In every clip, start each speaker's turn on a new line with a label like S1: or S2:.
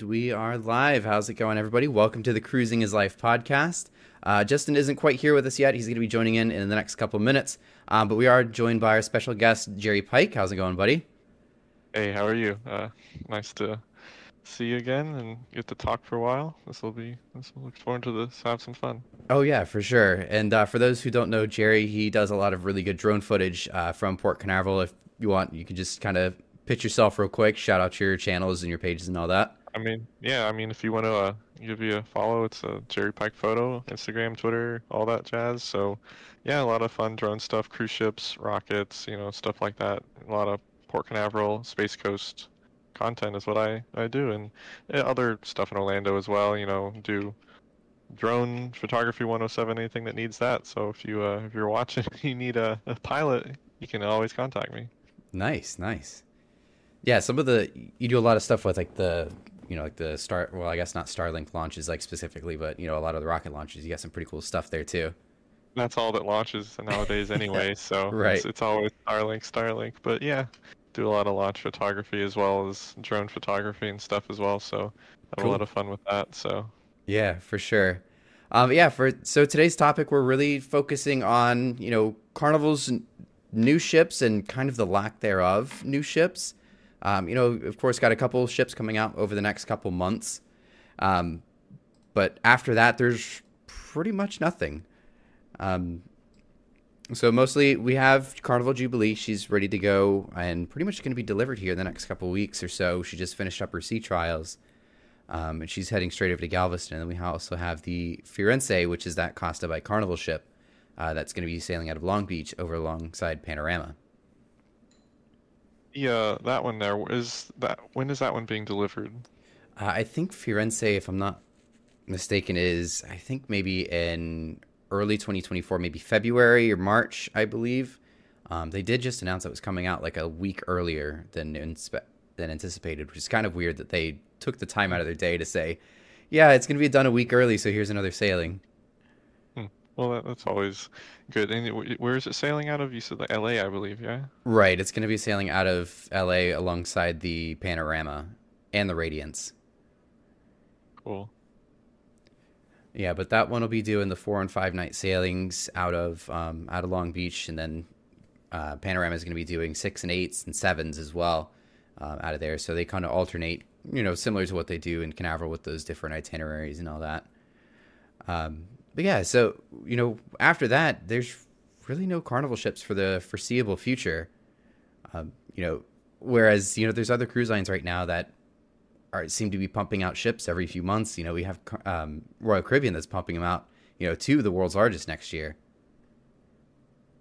S1: And we are live. How's it going, everybody? Welcome to the Cruising is Life podcast. Uh, Justin isn't quite here with us yet. He's going to be joining in in the next couple minutes. Um, but we are joined by our special guest, Jerry Pike. How's it going, buddy?
S2: Hey, how are you? Uh, nice to see you again and get to talk for a while. This will be. This will look forward to this. Have some fun.
S1: Oh yeah, for sure. And uh, for those who don't know Jerry, he does a lot of really good drone footage uh, from Port Canaveral. If you want, you can just kind of pitch yourself real quick. Shout out to your channels and your pages and all that.
S2: I mean, yeah. I mean, if you want to uh, give you a follow, it's a Jerry Pike photo, Instagram, Twitter, all that jazz. So, yeah, a lot of fun drone stuff, cruise ships, rockets, you know, stuff like that. A lot of Port Canaveral, Space Coast content is what I I do, and yeah, other stuff in Orlando as well. You know, do drone photography 107 anything that needs that so if you uh, if you're watching you need a, a pilot you can always contact me
S1: Nice, nice. Yeah, some of the you do a lot of stuff with like the you know like the star. Well, I guess not Starlink launches like specifically, but you know a lot of the rocket launches. You got some pretty cool stuff there too.
S2: that's all that launches nowadays anyway so
S1: Right.
S2: it's, it's always starlink starlink but yeah do a lot of launch photography as well as drone photography and stuff as well so have
S1: Cool.
S2: a lot of fun with that so
S1: Yeah, for sure. Um, yeah, for so today's topic, we're really focusing on you know Carnival's n- new ships and kind of the lack thereof new ships. Um, you know, of course, got a couple ships coming out over the next couple months, um, but after that, there's pretty much nothing. Um, so mostly we have Carnival Jubilee. She's ready to go and pretty much going to be delivered here in the next couple weeks or so. She just finished up her sea trials. Um, and she's heading straight over to Galveston. And then we also have the Firenze, which is that Costa by Carnival ship uh, that's going to be sailing out of Long Beach over alongside Panorama.
S2: Yeah that one there is that when is that one being delivered
S1: Uh, I think Firenze, if I'm not mistaken, is I think maybe in early 2024, maybe February or March, I believe. Um, they did just announce it was coming out like a week earlier than inspe- than anticipated, which is kind of weird that they took the time out of their day to say, "Yeah, it's going to be done a week early, so here's another sailing."
S2: Well that, that's always good and where is it sailing out of you said like la i believe yeah
S1: Right, it's going to be sailing out of LA alongside the Panorama and the Radiance.
S2: cool
S1: Yeah, but that one will be doing the four and five night sailings out of um, out of Long Beach, and then uh, Panorama is going to be doing six and eights and sevens as well uh, out of there. So they kind of alternate, you know, similar to what they do in Canaveral with those different itineraries and all that. Um, but yeah, so you know, after that, there's really no carnival ships for the foreseeable future. Um, you know, whereas you know, there's other cruise lines right now that are seem to be pumping out ships every few months. You know, we have um, Royal Caribbean that's pumping them out. You know, two of the world's largest next year.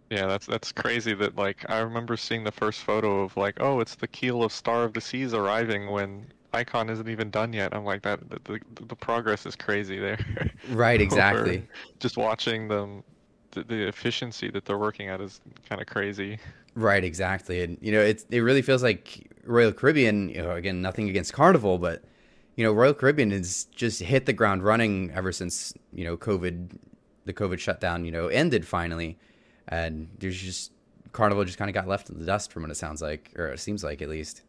S2: Yeah, that's that's crazy that like I remember seeing the first photo of like, oh, it's the keel of Star of the Seas arriving when Icon isn't even done yet. I'm like that the, the, the progress is crazy there.
S1: Right, exactly.
S2: Just watching them the, the efficiency that they're working at is kind of crazy.
S1: Right, exactly. And you know, it's it really feels like Royal Caribbean. You know, again, nothing against Carnival, but you know, Royal Caribbean has just hit the ground running ever since you know COVID, the COVID shutdown. You know, ended finally, and there's just Carnival just kind of got left in the dust from what it sounds like, or it seems like at least.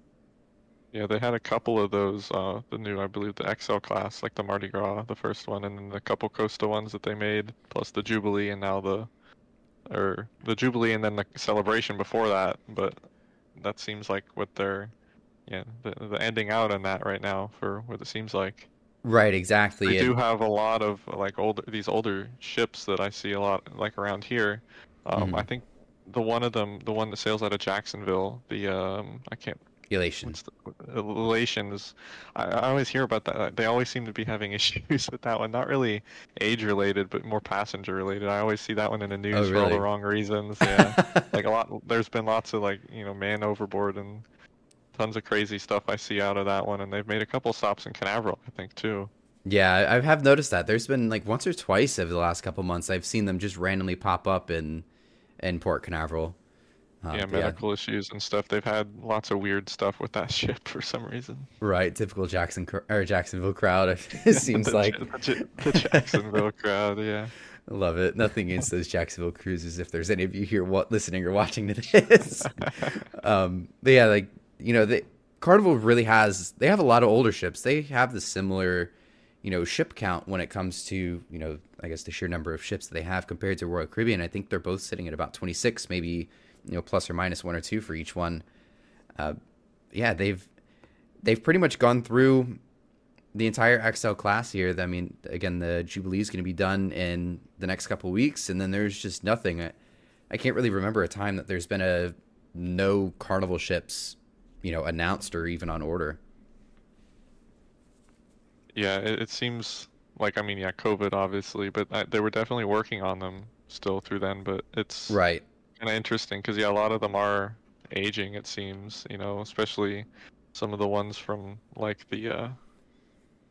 S2: Yeah, they had a couple of those, uh, the new, I believe, the XL class, like the Mardi Gras, the first one, and then a couple Costa ones that they made, plus the Jubilee, and now the, or the Jubilee, and then the Celebration before that. But that seems like what they're, yeah, the, the ending out on that right now for what it seems like.
S1: Right, exactly.
S2: They
S1: and-
S2: do have a lot of like older, these older ships that I see a lot, like around here. Um,
S1: Mhm.
S2: I think the one of them, the one that sails out of Jacksonville, the um, I can't
S1: Elation.
S2: The uh, elation is I, I always hear about that they always seem to be having issues with that one not really age related but more passenger related i always see that one in the oh, news for all
S1: Oh,
S2: the wrong reasons yeah like a lot there's been lots of like you know man overboard and tons of crazy stuff i see out of that one and they've made a couple stops in canaveral i think too
S1: Yeah, I I have noticed that. There's been like once or twice over the last couple months I've seen them just randomly pop up in in Port Canaveral. Uh,
S2: yeah medical issues and stuff they've had lots of weird stuff with that ship for some reason
S1: right. Typical Jackson or Jacksonville crowd. It seems
S2: the,
S1: like
S2: the, the jacksonville crowd yeah
S1: I love it. Nothing against those Jacksonville cruises. If there's any of you here what listening or watching to this, um, but yeah, like you know, they Carnival really has they have a lot of older ships. They have the similar, you know, ship count when it comes to you know I guess the sheer number of ships that they have compared to Royal Caribbean. I think they're both sitting at about 26, maybe you know plus or minus one or two for each one. Uh, yeah, they've they've pretty much gone through the entire XL class here. I mean, again, the Jubilee is going to be done in the next couple weeks, and then there's just nothing. I, I can't really remember a time that there's been a no Carnival ships, you know, announced or even on order.
S2: Yeah, it, it seems like I mean, yeah, COVID obviously, but I, they were definitely working on them still through then. But it's
S1: right
S2: kind of interesting because yeah, a lot of them are aging. It seems, you know, especially some of the ones from like the uh,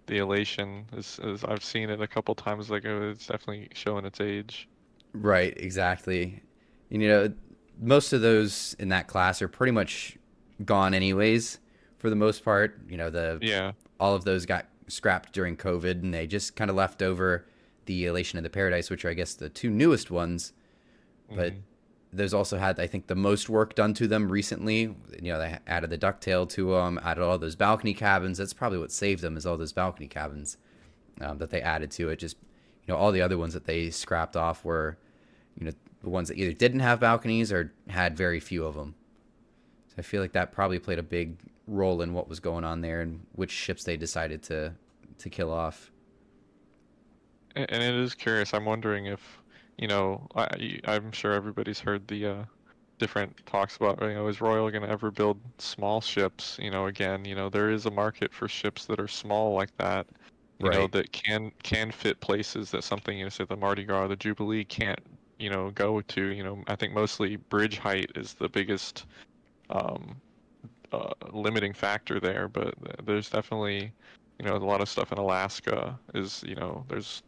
S2: the elation is, is I've seen it a couple times. Like oh, it's definitely showing its age.
S1: Right, exactly. You know, most of those in that class are pretty much gone anyways. For the most part, you know the
S2: yeah
S1: all of those got scrapped during COVID, and they just kind of left over the elation and the paradise, which are I guess the two newest ones. But mm-hmm those also had, I think, the most work done to them recently. You know, they added the ducktail to them, added all those balcony cabins. That's probably what saved them is all those balcony cabins um, that they added to it. Just you know, all the other ones that they scrapped off were, you know, the ones that either didn't have balconies or had very few of them. So I feel like that probably played a big role in what was going on there and which ships they decided to to kill off.
S2: And it is curious. I'm wondering if you know, I, I'm sure everybody's heard the uh, different talks about, you know, is Royal going to ever build small ships? You know, again, you know, there is a market for ships that are small like that, you right. know, that can can fit places that something, you know, say the Mardi Gras or the Jubilee can't, you know, go to. You know, I think mostly bridge height is the biggest um, uh, limiting factor there, but there's definitely, you know, a lot of stuff in Alaska is, you know, there's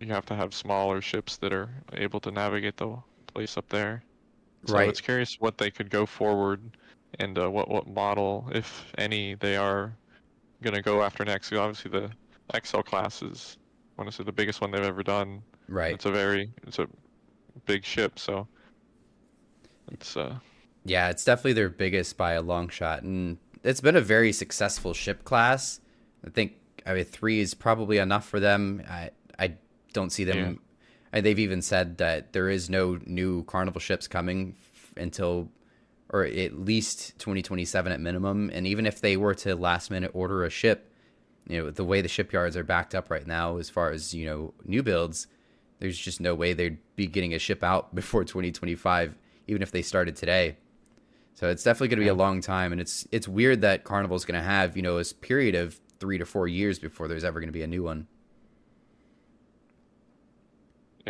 S2: you have to have smaller ships that are able to navigate the place up there. So right. it's curious what they could go forward and uh, what what model, if any, they are going to go after next. Obviously, the XL class is, I want to say, the biggest one they've ever done.
S1: Right.
S2: It's a very, it's a big ship, so it's uh.
S1: Yeah, it's definitely their biggest by a long shot, and it's been a very successful ship class. I think I mean three is probably enough for them. I don't see them. Yeah. And they've even said that there is no new Carnival ships coming until, or at least 2027 at minimum. And even if they were to last minute order a ship, you know, the way the shipyards are backed up right now, as far as you know, new builds, there's just no way they'd be getting a ship out before 2025, even if they started today. So it's definitely going to be a long time, and it's it's weird that Carnival's going to have you know a period of three to four years before there's ever going to be a new one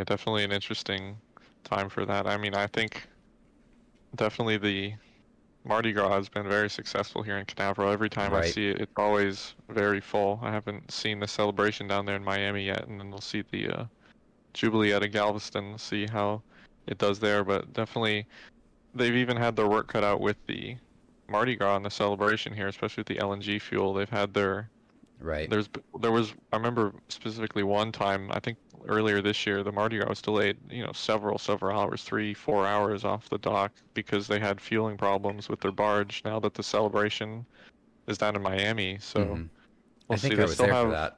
S2: yeah, definitely an interesting time for that. I mean, I think definitely the Mardi Gras has been very successful here in Canaveral. Every time right. I see it, it's always very full. I haven't seen the celebration down there in Miami yet, and then we'll see the uh, Jubilee at Galveston, see how it does there. But definitely, they've even had their work cut out with the Mardi Gras and the celebration here, especially with the LNG fuel. They've had their
S1: right.
S2: There's there was I remember specifically one time I think earlier this year, the Mardi Gras was delayed, you know, several, several hours, three, four hours off the dock because they had fueling problems with their barge. Now that the celebration is down in Miami, so mm-hmm.
S1: we'll I think see. I was there have...
S2: that.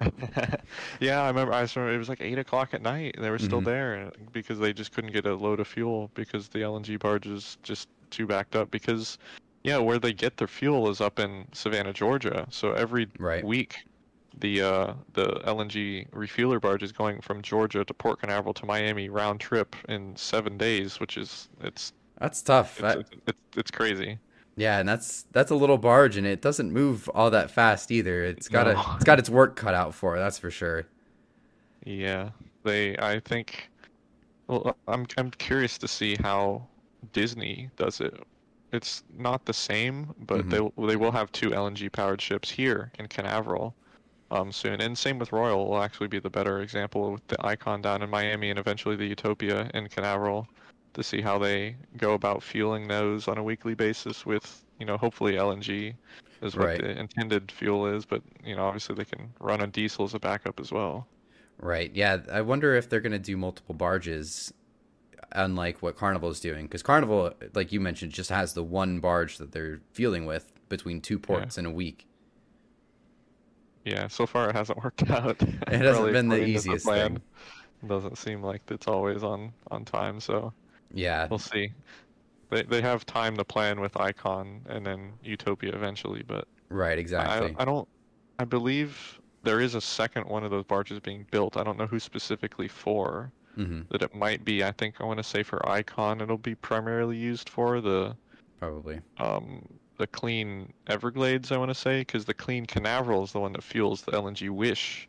S2: yeah, I remember. I remember it was like eight o'clock at night. And they were still mm-hmm. there because they just couldn't get a load of fuel because the LNG barge is just too backed up. Because yeah, where they get their fuel is up in Savannah, Georgia. So every
S1: right.
S2: week the uh, the LNG refueler barge is going from Georgia to Port Canaveral to Miami round trip in seven days, which is it's
S1: that's tough.
S2: It's, that... it's, it's, it's, crazy.
S1: Yeah, and that's that's a little barge, and it doesn't move all that fast either. It's got no. a, it's got its work cut out for it. That's for sure.
S2: Yeah, they. I think. Well, I'm I'm curious to see how Disney does it. It's not the same, but mm-hmm. they they will have two LNG powered ships here in Canaveral um, soon. And same with Royal will actually be the better example with the Icon down in Miami and eventually the Utopia in Canaveral to see how they go about fueling those on a weekly basis with, you know, hopefully LNG is what right. the intended fuel is, but you know, obviously they can run on diesel as a backup as well.
S1: Right. Yeah. I wonder if they're going to do multiple barges, unlike what Carnival is doing, because Carnival, like you mentioned, just has the one barge that they're fueling with between two ports in a week.
S2: Yeah, so far it hasn't worked out.
S1: It hasn't
S2: Really
S1: been the easiest
S2: plan.
S1: thing.
S2: Doesn't seem like it's always on on time, so
S1: Yeah,
S2: we'll see. They they have time to plan with Icon and then Utopia eventually, but
S1: right, exactly.
S2: I I don't I believe there is a second one of those barges being built. I don't know who specifically for.
S1: Hmm
S2: That it might be. I think I want to say for Icon it'll be primarily used for the
S1: Probably.
S2: um the clean Everglades. I want to say because the clean Canaveral is the one that fuels the LNG Wish.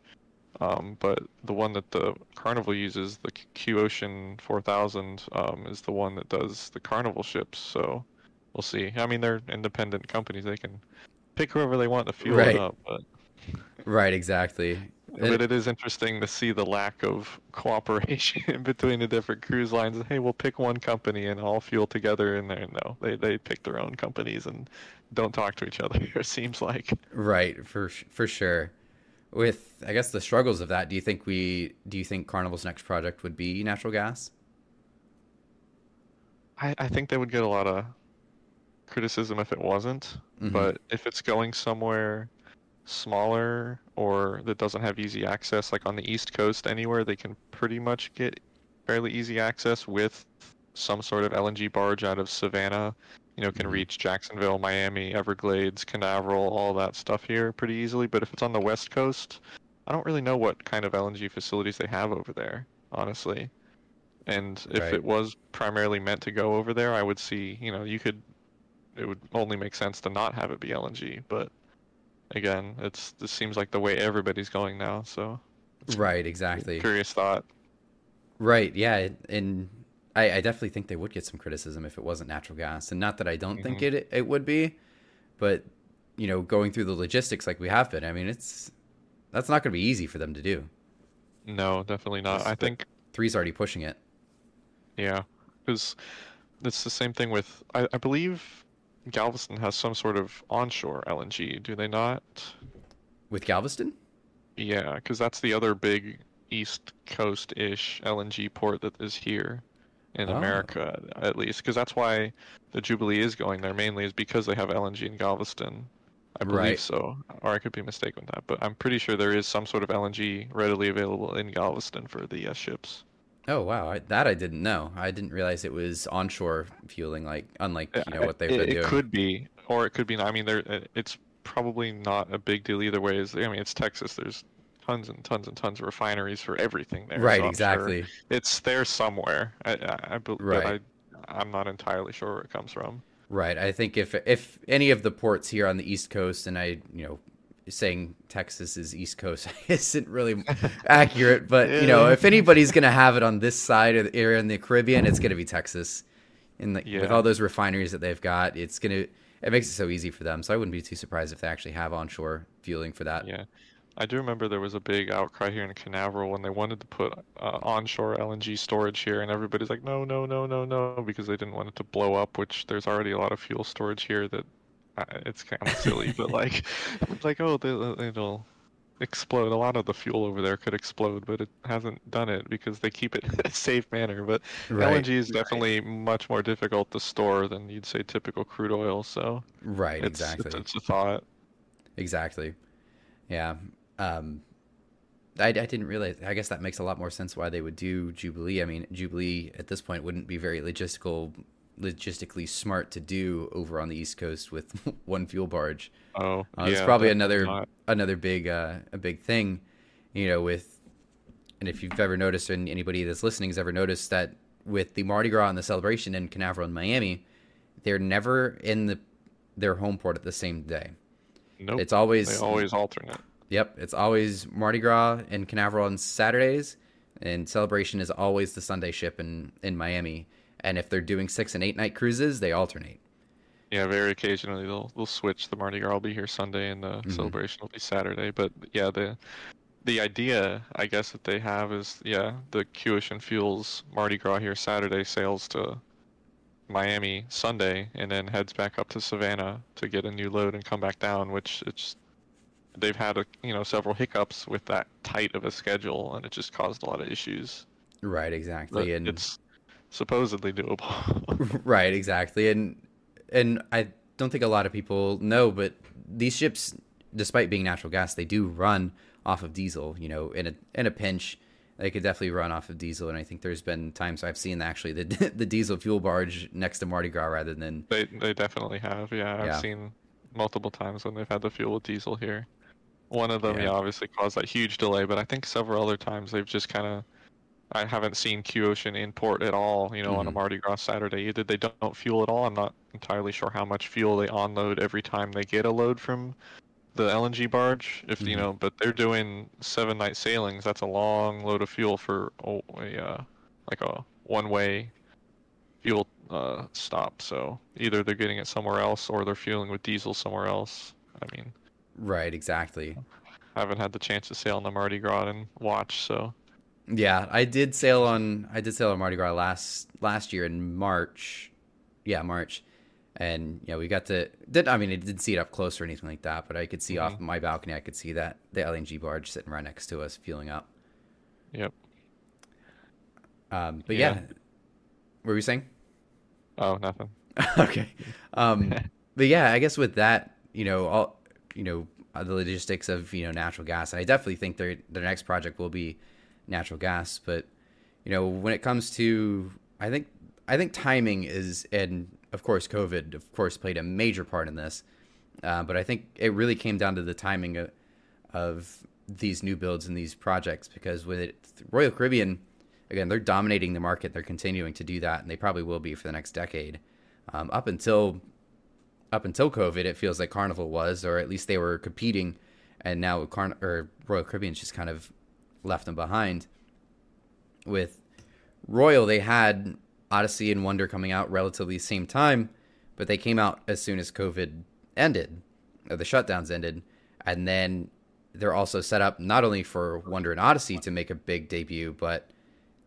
S2: Um, but the one that the Carnival uses, the Q Ocean 4000, um, is the one that does the Carnival ships. So we'll see. I mean, they're independent companies; they can pick whoever they want to fuel
S1: Right.
S2: it up. But
S1: Right, exactly.
S2: But it is interesting to see the lack of cooperation between the different cruise lines. Hey, we'll pick one company and all fuel together, in there. no, they they pick their own companies and don't talk to each other. It seems like.
S1: Right, for for sure. With I guess the struggles of that, do you think we do you think Carnival's next project would be natural gas?
S2: I, I think they would get a lot of criticism if it wasn't,
S1: Mhm.
S2: but if it's going somewhere smaller or that doesn't have easy access, like on the East Coast, anywhere they can pretty much get fairly easy access with some sort of LNG barge out of Savannah, you know, can
S1: Mhm.
S2: reach Jacksonville, Miami, Everglades, Canaveral, all that stuff here pretty easily. But if it's on the West Coast, I don't really know what kind of LNG facilities they have over there, honestly. And if
S1: Right.
S2: it was primarily meant to go over there, I would see, you know, you could, it would only make sense to not have it be LNG. But again, it's this seems like the way everybody's going now. So
S1: Right, exactly.
S2: curious thought.
S1: Right, yeah, and I, I definitely think they would get some criticism if it wasn't natural gas, and not that I don't think
S2: Mhm.
S1: it it would be, but you know, going through the logistics like we have been, I mean, it's that's not going to be easy for them to do.
S2: No, definitely not. I think
S1: Three's already pushing it
S2: Yeah, because it's the same thing with I, I believe Galveston has some sort of onshore LNG, do they not?
S1: with Galveston.
S2: Yeah, because that's the other big East Coast-ish LNG port that is here in
S1: Oh.
S2: America, at least. Because that's why the Jubilee is going there mainly, is because they have LNG in Galveston. I believe
S1: Right.
S2: so, or I could be mistaken with that, but I'm pretty sure there is some sort of LNG readily available in Galveston for the uh, ships.
S1: Oh wow, I, that I didn't know. I didn't realize it was onshore fueling, like unlike you know what they've
S2: it,
S1: been
S2: it
S1: doing.
S2: It could be, or it could be. not. I mean, there. It's probably not a big deal either way. Is I mean, it's Texas. There's tons and tons and tons of refineries for everything there.
S1: right,
S2: sure
S1: exactly.
S2: It's there somewhere. I, I, I
S1: Right.
S2: I, I'm not entirely sure where it comes from.
S1: Right. I think if if any of the ports here on the East Coast, and I, you know, saying Texas is East Coast isn't really accurate, but you know, if anybody's gonna have it on this side of the area in the Caribbean, it's gonna be Texas. And the, with all those refineries that they've got, it's gonna it makes it so easy for them. So I wouldn't be too surprised if they actually have onshore fueling for that.
S2: Yeah. I do remember there was a big outcry here in Canaveral when they wanted to put uh, onshore LNG storage here, and everybody's like, no, no, no, no, no, because they didn't want it to blow up. Which there's already a lot of fuel storage here that it's kind of silly, but like, it's like oh, they, it'll explode. A lot of the fuel over there could explode, but it hasn't done it because they keep it in a safe manner. But
S1: Right.
S2: LNG is definitely much more difficult to store than you'd say typical crude oil. So
S1: Right.
S2: it's,
S1: exactly.
S2: it's, it's a thought.
S1: Exactly. Yeah. Um, I, I didn't realize. I guess that makes a lot more sense why they would do Jubilee. I mean, Jubilee at this point wouldn't be very logistical, logistically smart to do over on the East Coast with one fuel barge.
S2: Oh,
S1: Uh,
S2: yeah,
S1: it's probably another
S2: not.
S1: another big uh, a big thing, you know. With and if you've ever noticed, and anybody that's listening has ever noticed that with the Mardi Gras and the celebration in Canaveral and Miami, they're never in the their home port at the same day.
S2: Nope.
S1: It's always
S2: They always alternate.
S1: Yep, it's always Mardi Gras in Canaveral on Saturdays, and Celebration is always the Sunday ship in in Miami. And if they're doing six and eight night cruises, they alternate.
S2: Yeah, very occasionally they'll they'll switch. The Mardi Gras will be here Sunday, and the
S1: Mhm.
S2: celebration will be Saturday. But yeah, the the idea I guess that they have is yeah, the Ocean Fuels Mardi Gras here Saturday sails to Miami Sunday, and then heads back up to Savannah to get a new load and come back down. Which it's they've had a, you know several hiccups with that tight of a schedule, and it just caused a lot of issues.
S1: Right,
S2: But
S1: exactly, and
S2: it's supposedly doable.
S1: right, exactly, and and I don't think a lot of people know, but these ships, despite being natural gas, they do run off of diesel. You know, in a in a pinch, they could definitely run off of diesel. And I think there's been times I've seen actually the the diesel fuel barge next to Mardi Gras rather than
S2: They they definitely have. Yeah, I've
S1: Yeah.
S2: seen multiple times when they've had to fuel with diesel here. One of them,
S1: Yeah.
S2: yeah, obviously caused that huge delay, but I think several other times they've just kind of. I haven't seen Q Ocean in port at all. You know, on a
S1: Mhm.
S2: Mardi Gras Saturday, either they don't fuel at all. I'm not entirely sure how much fuel they onload every time they get a load from the LNG barge. If you
S1: Mhm.
S2: know, but they're doing seven night sailings. That's a long load of fuel for oh, a uh, like a one way fuel uh, stop. So either they're getting it somewhere else or they're fueling with diesel somewhere else. I mean,
S1: right exactly.
S2: I haven't had the chance to sail on the Mardi Gras and watch, so
S1: Yeah, I did sail on I did sail on Mardi Gras last last year in March. Yeah, March. And yeah, we got to did I mean I didn't see it up close or anything like that, but I could see off
S2: Mhm.
S1: my balcony I could see that the LNG barge sitting right next to us fueling up.
S2: yep.
S1: Um but yeah.
S2: Yeah.
S1: What were you saying?
S2: Oh, nothing.
S1: okay. Um, but yeah, I guess with that, you know, all you know, uh, the logistics of you know natural gas. I definitely think their their next project will be natural gas. But you know, when it comes to, I think I think timing is, and of course, COVID, of course, played a major part in this. Uh, but I think it really came down to the timing of, of these new builds and these projects because with it, Royal Caribbean, again, they're dominating the market. They're continuing to do that, and they probably will be for the next decade. Um, up until up until COVID, it feels like Carnival was, or at least they were competing, and now Carn- or Royal Caribbean's just kind of left them behind. With Royal, they had Odyssey and Wonder coming out relatively the same time, but they came out as soon as COVID ended, or the shutdowns ended, and then they're also set up not only for Wonder and Odyssey to make a big debut, but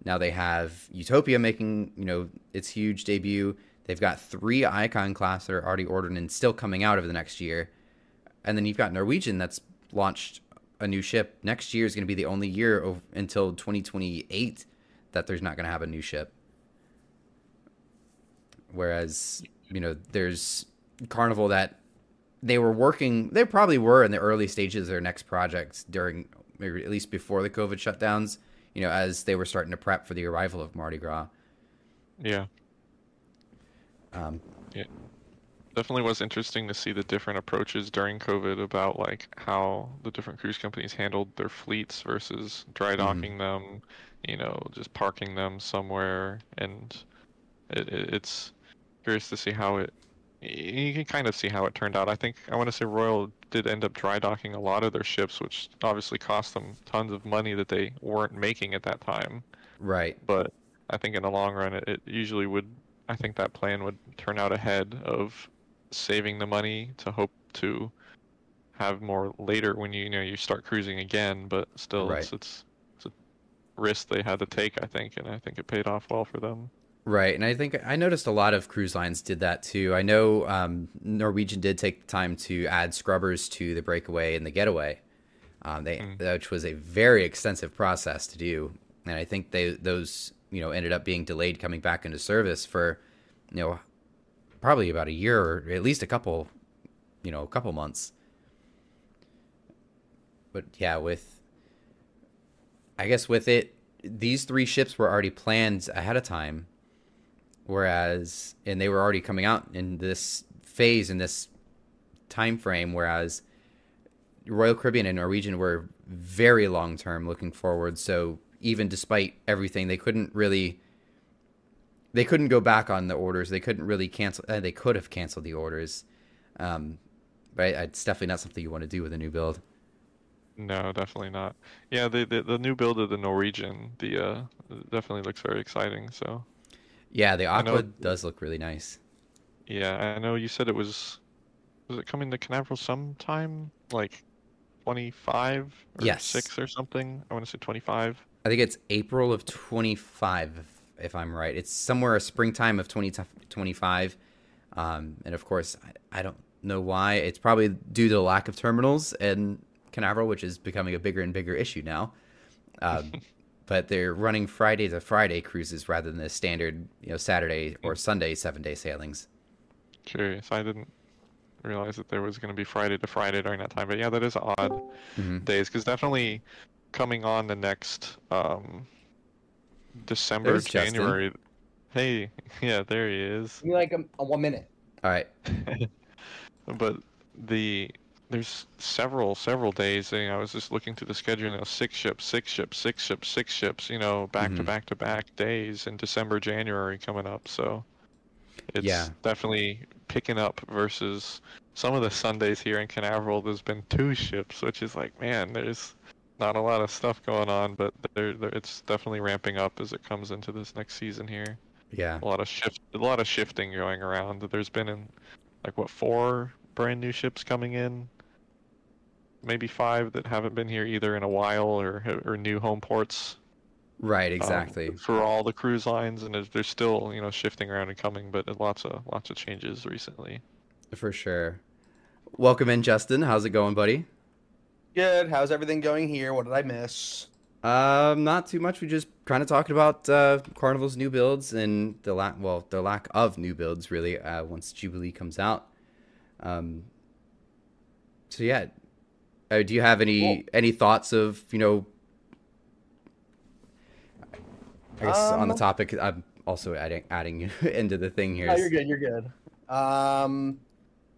S1: now they have Utopia making you know its huge debut. They've got three Icon class that are already ordered and still coming out over the next year, and then you've got Norwegian that's launched a new ship. Next year is going to be the only year of, until 2028 that there's not going to have a new ship. Whereas you know there's Carnival that they were working. They probably were in the early stages of their next projects during, maybe at least before the COVID shutdowns. You know, as they were starting to prep for the arrival of Mardi Gras.
S2: Yeah,
S1: Um,
S2: definitely was interesting to see the different approaches during COVID about like how the different cruise companies handled their fleets versus dry mm-hmm. docking them, you know, just parking them somewhere, and it, it, it's curious to see how it. You can kind of see how it turned out. I think I want to say Royal did end up dry docking a lot of their ships, which obviously cost them tons of money that they weren't making at that time.
S1: right.
S2: but I think in the long run, it, it usually would. I think that plan would turn out ahead of saving the money to hope to have more later when you, you know you start cruising again. But still, it's, it's it's a risk they had to take. I think, and I think it paid off well for them.
S1: Right, and I think I noticed a lot of cruise lines did that too. I know um, Norwegian did take the time to add scrubbers to the breakaway and the getaway, um, they
S2: Mm.
S1: which was a very extensive process to do, and I think they those you know ended up being delayed coming back into service for you know probably about a year or at least a couple you know a couple months. But yeah, with I guess with it, these three ships were already planned ahead of time whereas and they were already coming out in this phase in this time frame whereas Royal Caribbean and Norwegian were very long term looking forward so even despite everything they couldn't really they couldn't go back on the orders they couldn't really cancel uh, they could have canceled the orders um, but it's definitely not something you want to do with a new build
S2: No, definitely not. Yeah, the the, the new build of the Norwegian, the uh, definitely looks very exciting. So
S1: yeah the aqua does look really nice
S2: yeah, I know you said it was. Was it coming to Canaveral sometime like 25 or
S1: Yes.
S2: 6 or something? I want to say 25.
S1: I think it's April of 25, if, I'm right. It's somewhere a springtime of 2025. Um, and of course, I, I don't know why. It's probably due to the lack of terminals in Canaveral, which is becoming a bigger and bigger issue now. Um, but they're running Friday to Friday cruises rather than the standard, you know, Saturday or Sunday seven day sailings.
S2: Curious. I didn't realize that there was going to be Friday to Friday during that time. But yeah, that is odd
S1: hmm
S2: days because definitely coming on the next um, December,
S1: There's Justin.
S2: January. Hey, yeah, there he is.
S3: Give me like a, a one minute.
S1: All right.
S2: But the there's several several days. You know, I was just looking through the schedule. You know, six ships, six ships, six ships, six ships. You know, back to
S1: Mhm.
S2: back to back days in December, January coming up. So it's
S1: Yeah.
S2: definitely picking up versus some of the Sundays here in Canaveral. There's been two ships, which is like, man, there's not a lot of stuff going on, but there, there it's definitely ramping up as it comes into this next season here
S1: Yeah.
S2: a lot of shift a lot of shifting going around there's been in like what four brand new ships coming in maybe five that haven't been here either in a while or or new home ports
S1: Right.
S2: um,
S1: Exactly.
S2: for all the cruise lines and there's still you know shifting around and coming but lots of lots of changes recently
S1: For sure. Welcome in, Justin. How's it going, buddy?
S3: Good. How's everything going here? What did I miss?
S1: Um, not too much. We just kind of talking about uh, Carnival's new builds and the lack, well, the lack of new builds really uh, once Jubilee comes out. Um, so yeah, uh, do you have any
S3: Cool.
S1: any thoughts of you know? I guess on the
S3: Um,
S1: topic, I'm also adding adding into the thing here.
S3: No, you're good. You're good. Um,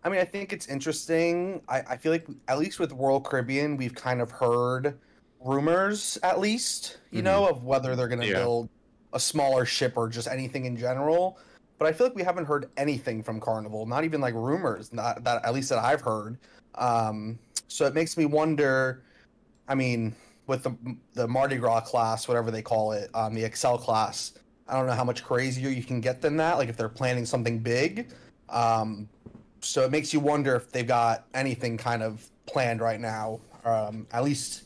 S3: I mean, I think it's interesting. I, I feel like at least with Royal Caribbean, we've kind of heard rumors, at least, you know, of whether they're going to
S2: Yeah.
S3: build a smaller ship or just anything in general. But I feel like we haven't heard anything from Carnival, not even like rumors, not that at least that I've heard. Um, so it makes me wonder. I mean, with the the Mardi Gras class, whatever they call it, um, the XL class. I don't know how much crazier you can get than that. Like if they're planning something big, um, so it makes you wonder if they've got anything kind of planned right now, um, at least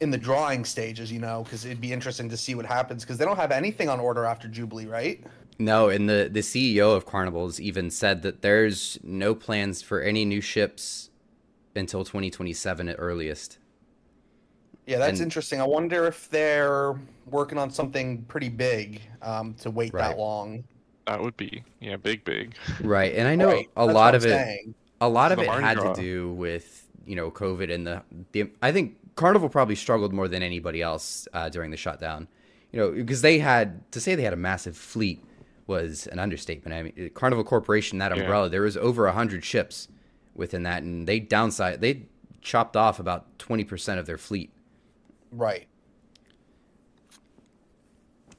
S3: in the drawing stages. You know, because it'd be interesting to see what happens because they don't have anything on order after Jubilee, right?
S1: No, and the the CEO of Carnival's even said that there's no plans for any new ships until 2027 at earliest.
S3: Yeah, that's
S1: And-
S3: interesting. I wonder if they're working on something pretty big um, to wait
S1: Right.
S3: that long.
S2: That would be yeah big big
S1: Right, and I know
S3: Right,
S1: a
S3: that's
S1: lot
S3: what
S1: of
S3: I'm
S1: it. a lot of it had
S2: Gras.
S1: to do with you know COVID and the, the I think Carnival probably struggled more than anybody else uh, during the shutdown. You know, because they had to say they had a massive fleet was an understatement. I mean, Carnival Corporation, that
S2: Yeah.
S1: umbrella, there was over a hundred ships within that, and they downside they chopped off about twenty percent of their fleet.
S3: Right.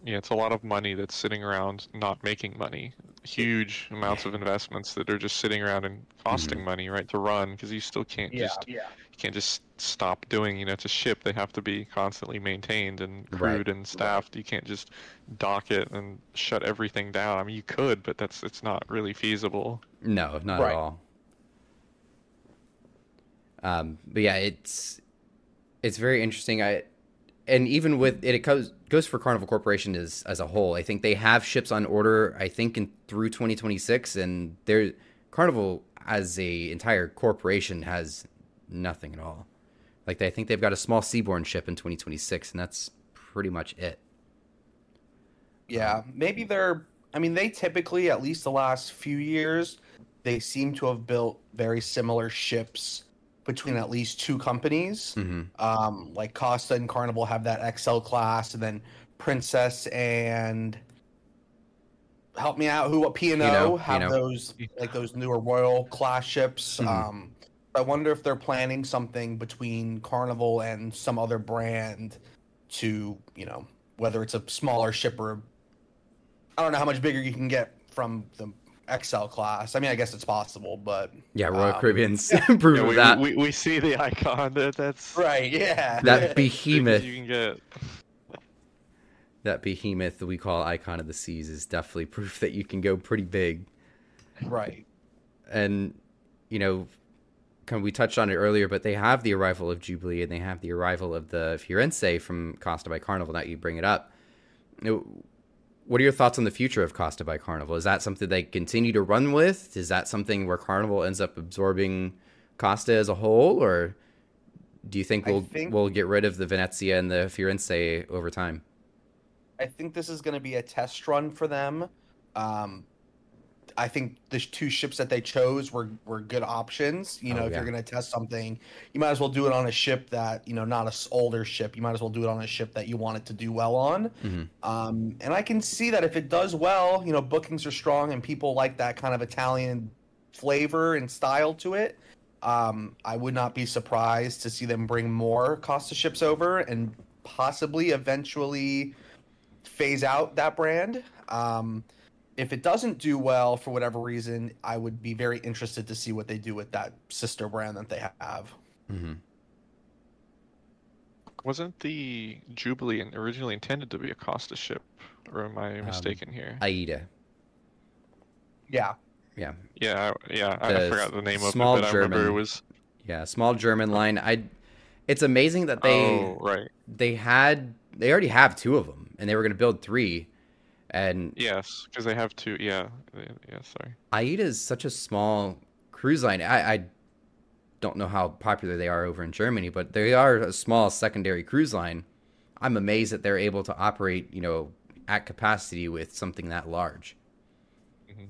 S2: Yeah it's a lot of money that's sitting around not making money huge amounts of investments that are just sitting around and costing money right to run because you still can't
S3: Yeah.
S2: just
S3: Yeah.
S2: you can't just stop doing you know it's a ship they have to be constantly maintained and
S1: Right.
S2: crewed and staffed you can't just dock it and shut everything down i mean you could but that's it's not really feasible
S1: No, not
S3: Right.
S1: at all. Um, but yeah, it's it's very interesting. I and even with it, it goes goes for Carnival Corporation as as a whole. I think they have ships on order. I think in through 2026, and they're Carnival as a entire corporation has nothing at all. Like they, I think they've got a small Seabourn ship in 2026, and that's pretty much it.
S3: Yeah, um, maybe they're. I mean, they typically, at least the last few years, they seem to have built very similar ships between at least two companies.
S1: hmm
S3: Um, like Costa and Carnival have that XL class, and then Princess and help me out. Who? What P and
S1: P&O,
S3: have those like those newer Royal class ships.
S1: Mhm.
S3: Um, I wonder if they're planning something between Carnival and some other brand to you know whether it's a smaller ship or I don't know how much bigger you can get from the XL class. I mean, I guess it's possible, but
S1: Yeah, Royal
S3: Um,
S1: Caribbean's proof
S2: Yeah,
S1: of
S2: we,
S1: that.
S2: we, we see the icon that that's
S3: right, yeah,
S1: that behemoth
S2: you can get
S1: that behemoth that we call icon of the seas is definitely proof that you can go pretty big
S3: right.
S1: and you know kind of we touched on it earlier but they have the arrival of jubilee and they have the arrival of the firenze from costa by carnival now you bring it up You know, what are your thoughts on the future of costa by carnival? Is that something they continue to run with? Is that something where carnival ends up absorbing costa as a whole or do you think we'll
S3: think-
S1: we'll get rid of the venezia and the firenze over time?
S3: I think this is going to be a test run for them. Um, I think the two ships that they chose were were good options. You know,
S1: Oh,
S3: if
S1: yeah.
S3: you're going to test something, you might as well do it on a ship that you know, not a older ship. You might as well do it on a ship that you want it to do well on.
S1: Mhm.
S3: Um, and I can see that if it does well, you know, bookings are strong and people like that kind of Italian flavor and style to it. Um, I would not be surprised to see them bring more Costa ships over and possibly eventually phase out that brand. Um, if it doesn't do well for whatever reason, I would be very interested to see what they do with that sister brand that they have.
S1: Mm-hmm.
S2: Wasn't the Jubilee originally intended to be a Costa ship, or am
S1: Um,
S2: I mistaken here?
S1: Aida.
S3: Yeah.
S1: Yeah.
S2: Yeah, I- yeah. I, I forgot the name of it,
S1: small
S2: but I remember it
S1: German-
S2: was.
S1: Yeah. Small German line. I. It's amazing that they
S2: oh, right.
S1: they had they already have two of them, and they were going to build three. And
S2: Yes, because they have two. Yeah, they- yeah. Sorry.
S1: Aida is such a small cruise line. I, I don't know how popular they are over in Germany, but they are a small secondary cruise line. I'm amazed that they're able to operate, you know, at capacity with something that large. Mm-hmm.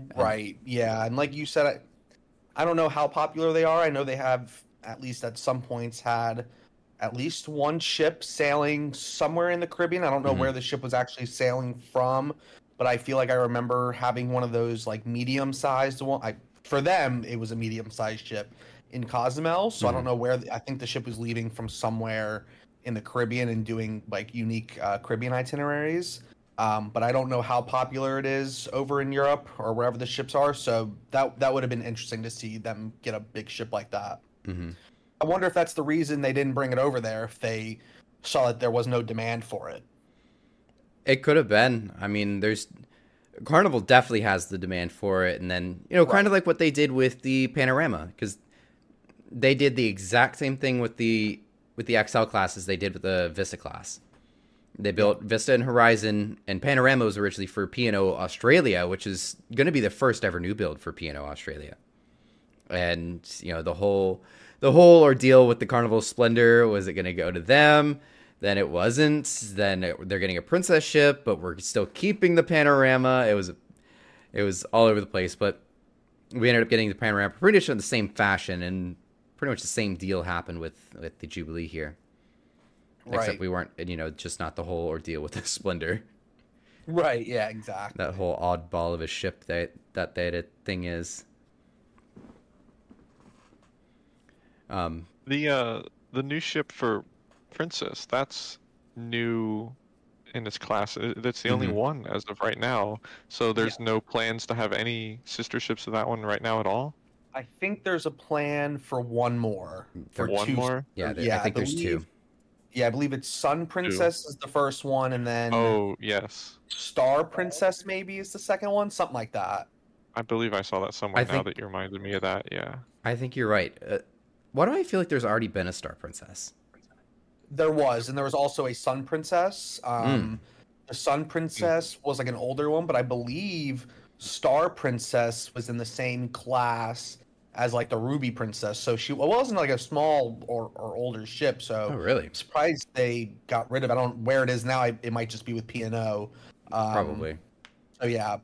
S3: Um, right. Yeah, and like you said, I, I don't know how popular they are. I know they have at least at some points had at least one ship sailing somewhere in the Caribbean. I don't know
S1: Mhm.
S3: where the ship was actually sailing from, but I feel like I remember having one of those like medium-sized one. I for them it was a medium-sized ship in Cozumel, so I don't know where. The, I think the ship was leaving from somewhere in the Caribbean and doing like unique uh, Caribbean itineraries. Um, but I don't know how popular it is over in Europe or wherever the ships are. So that that would have been interesting to see them get a big ship like that.
S1: hmm
S3: I wonder if that's the reason they didn't bring it over there. If they saw that there was no demand for it.
S1: It could have been. I mean, there's Carnival definitely has the demand for it, and then you know, kind of like what they did with the Panorama, because they did the exact same thing with the with the XL class as they did with the Vista class. They built Vista and Horizon, and Panorama was originally for P&O Australia, which is going to be the first ever new build for P&O Australia. And you know the whole the whole ordeal with the Carnival Splendor was it going to go to them? Then it wasn't. Then it, they're getting a princess ship, but we're still keeping the Panorama. It was it was all over the place, but we ended up getting the Panorama pretty much in the same fashion, and pretty much the same deal happened with with the Jubilee here. Except we weren't, you know, just not the whole ordeal with the Splendor.
S3: Right. Yeah. Exactly.
S1: That whole oddball of a ship that that that thing is. Um,
S2: The uh the new ship for Princess, that's new in its class. Uh, That's the only
S1: Mhm.
S2: one as of right now. So there's no plans to have any sister ships of that one right now at all.
S3: I think there's a plan for one more. For
S2: One
S3: two-
S2: more?
S1: yeah, there,
S3: Yeah,
S1: I
S3: I
S1: think there's two.
S3: Yeah, I believe it's Sun Princess is the first one, and then
S2: Oh yes,
S3: Star Princess maybe is the second one, something like that.
S2: I believe I saw that somewhere
S1: I
S2: now
S1: think-
S2: that you reminded me of that. Yeah.
S1: I think you're right. Uh, why do I feel like there's already been a Star Princess?
S3: There was, and there was also a Sun Princess. Um, The Sun Princess was like an older one, but I believe Star Princess was in the same class as like the Ruby Princess. So she well, wasn't like a small or, or older ship. So
S1: Oh, really?
S3: I'm surprised they got rid of. it. I don't where it is now. I, it might just be with P and O. Um,
S1: Probably.
S3: So yeah,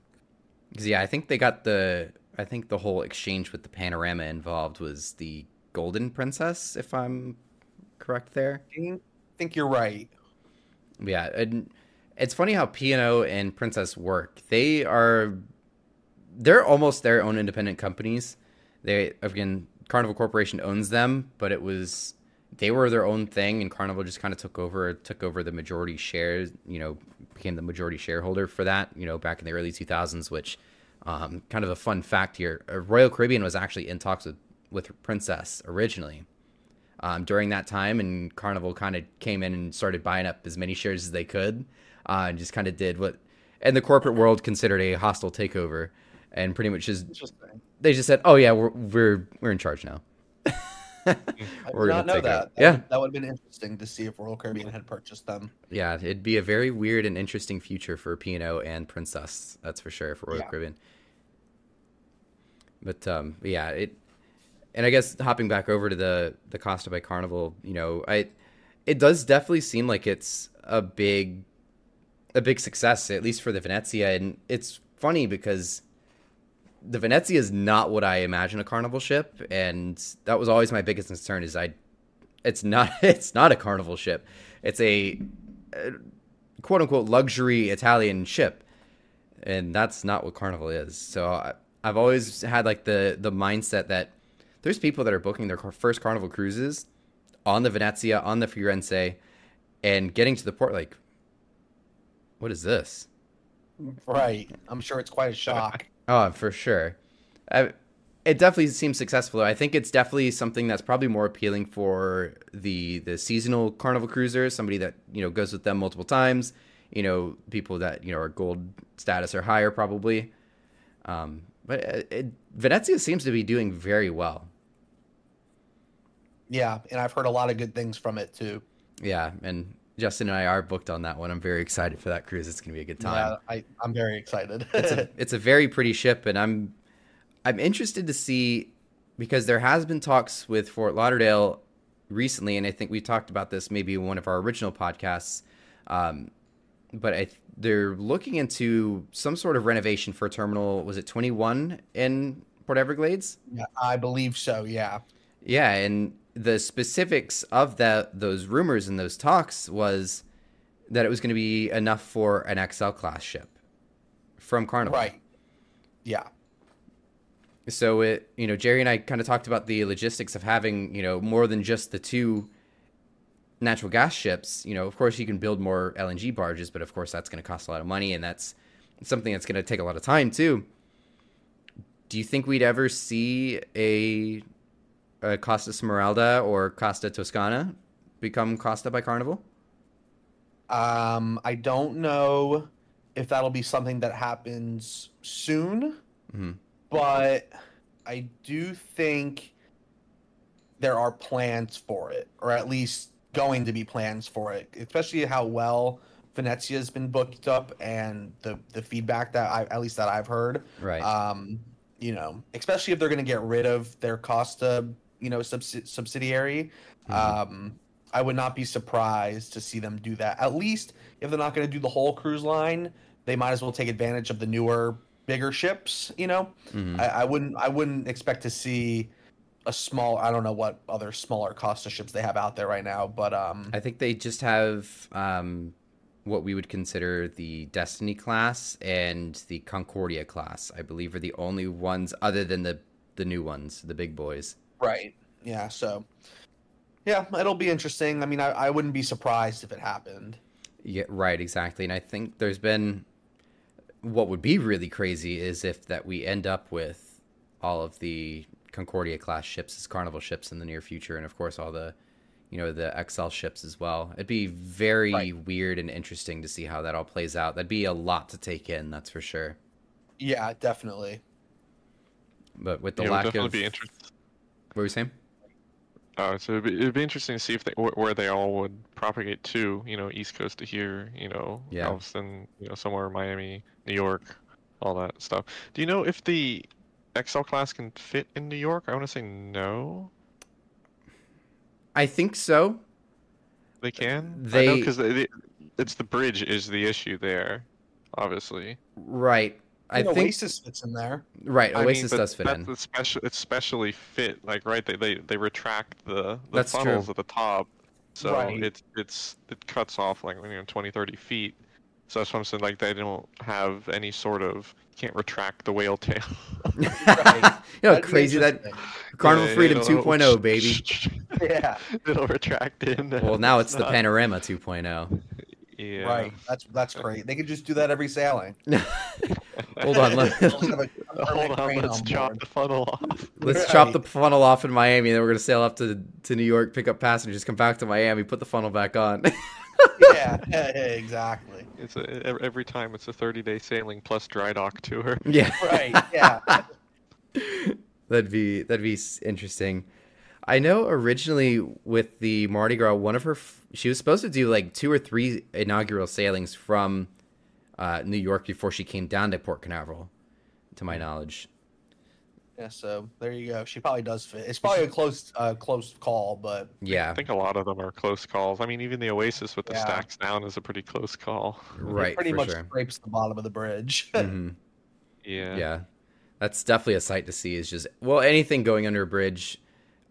S1: Because yeah, I think they got the. I think the whole exchange with the panorama involved was the Golden Princess, if I'm correct there.
S3: I think- you're right.
S1: Yeah, and it's funny how P&O and Princess work. They are they're almost their own independent companies. They again Carnival Corporation owns them, but it was they were their own thing and Carnival just kind of took over took over the majority shares, you know, became the majority shareholder for that, you know, back in the early 2000s, which um, kind of a fun fact here. uh, Royal Caribbean was actually in talks with with Princess originally um, during that time, and Carnival kind of came in and started buying up as many shares as they could, uh, and just kind of did what, and the corporate world, considered a hostile takeover, and pretty much just they just said, "Oh yeah, we're we're we're in charge now."
S3: I did not know that. That
S1: Yeah.
S3: would, that would have been interesting to see if Royal Caribbean had purchased them.
S1: Yeah, it'd be a very weird and interesting future for P&O and Princess. That's for sure for Royal
S3: Yeah.
S1: Caribbean. But um, yeah, it, and I guess hopping back over to the the Costa by Carnival, you know, I, it does definitely seem like it's a big, a big success at least for the Venezia, and it's funny because the Venezia is not what I imagine a carnival ship, and that was always my biggest concern. Is I, it's not it's not a carnival ship. It's a, a quote unquote luxury Italian ship, and that's not what carnival is. So I, I've always had like the the mindset that there's people that are booking their first carnival cruises on the Venezia, on the Firenze, and getting to the port like, what is this?
S3: Right. I'm sure it's quite a shock.
S1: Oh, for sure. I, it definitely seems successful. I think it's definitely something that's probably more appealing for the the seasonal carnival cruisers, somebody that you know goes with them multiple times. You know, people that you know are gold status or higher probably. Um, but it, it, Venezia seems to be doing very well.
S3: Yeah, and I've heard a lot of good things from it too.
S1: Yeah, and Justin and I are booked on that one. I'm very excited for that cruise. It's going to be a good time. Yeah,
S3: I, I'm very excited.
S1: it's a it's a very pretty ship, and I'm I'm interested to see because there has been talks with Fort Lauderdale recently, and I think we talked about this maybe in one of our original podcasts. Um, but I, they're looking into some sort of renovation for terminal. Was it 21 in Port Everglades?
S3: Yeah, I believe so. Yeah.
S1: Yeah, and the specifics of that those rumors and those talks was that it was going to be enough for an XL class ship from Carnival.
S3: Right. Yeah.
S1: So it, you know, Jerry and I kind of talked about the logistics of having, you know, more than just the two natural gas ships. You know, of course you can build more LNG barges, but of course that's going to cost a lot of money and that's something that's going to take a lot of time too. Do you think we'd ever see a uh, Costa Smeralda or Costa Toscana become Costa by Carnival?
S3: Um, I don't know if that'll be something that happens soon, mm-hmm. but I do think there are plans for it, or at least going to be plans for it, especially how well Venezia has been booked up and the the feedback that I at least that I've heard.
S1: Right.
S3: Um, you know, especially if they're going to get rid of their Costa you know subs- subsidiary. Mm-hmm. Um, I would not be surprised to see them do that. At least if they're not going to do the whole cruise line, they might as well take advantage of the newer, bigger ships. You know, mm-hmm. I, I, wouldn't I wouldn't expect to see a small. I don't know what other smaller Costa ships they have out there right now, but um,
S1: I think they just have um, what we would consider the Destiny class and the Concordia class. I believe are the only ones other than the the new ones, the big boys.
S3: Right. Yeah. So, yeah, it'll be interesting. I mean, I, I wouldn't be surprised if it happened.
S1: Yeah. Right. Exactly. And I think there's been what would be really crazy is if that we end up with all of the Concordia class ships as Carnival ships in the near future, and of course all the you know the XL ships as well. It'd be very right. weird and interesting to see how that all plays out. That'd be a lot to take in, that's for sure.
S3: Yeah, definitely.
S1: But with the yeah, lack of
S2: be interesting.
S1: What were you saying?
S2: Uh, so it'd be, it'd be, interesting to see if they where they all would propagate to. You know, East Coast to here. You know, yeah. Galveston. You know, somewhere Miami, New York, all that stuff. Do you know if the XL class can fit in New York? I want to say no.
S1: I think so.
S2: They can. They because it's the bridge is the issue there, obviously.
S1: Right.
S3: I think Oasis fits in there.
S1: Right, Oasis I mean, does fit in.
S2: Special, it's specially fit, like right. They they, they retract the, the funnels true. at the top, so right. it's it's it cuts off like you know 20, 30 feet. So that's what I'm saying. Like they don't have any sort of can't retract the whale tail.
S1: right. you know, crazy that Carnival yeah, Freedom 2.0, baby.
S3: yeah,
S2: it'll retract in.
S1: Well, now it's, it's the Panorama 2.0.
S2: Yeah.
S3: Right. That's that's great. They could just do that every sailing.
S1: Hold on. Let,
S2: Hold on. Let's on chop the funnel off.
S1: Let's right. chop the funnel off in Miami, and then we're gonna sail up to to New York, pick up passengers, come back to Miami, put the funnel back on.
S3: yeah, yeah, exactly.
S2: It's a, every time it's a 30 day sailing plus dry dock tour.
S1: Yeah.
S3: Right. Yeah.
S1: that'd be that'd be interesting. I know originally with the Mardi Gras, one of her she was supposed to do like two or three inaugural sailings from uh, New York before she came down to Port Canaveral, to my knowledge.
S3: Yeah, so there you go. She probably does fit. It's probably a close, uh, close call, but
S1: yeah,
S2: I think a lot of them are close calls. I mean, even the Oasis with the yeah. stacks down is a pretty close call.
S1: Right,
S3: it pretty much
S1: sure.
S3: scrapes the bottom of the bridge. mm-hmm.
S2: Yeah.
S1: Yeah, that's definitely a sight to see. Is just well, anything going under a bridge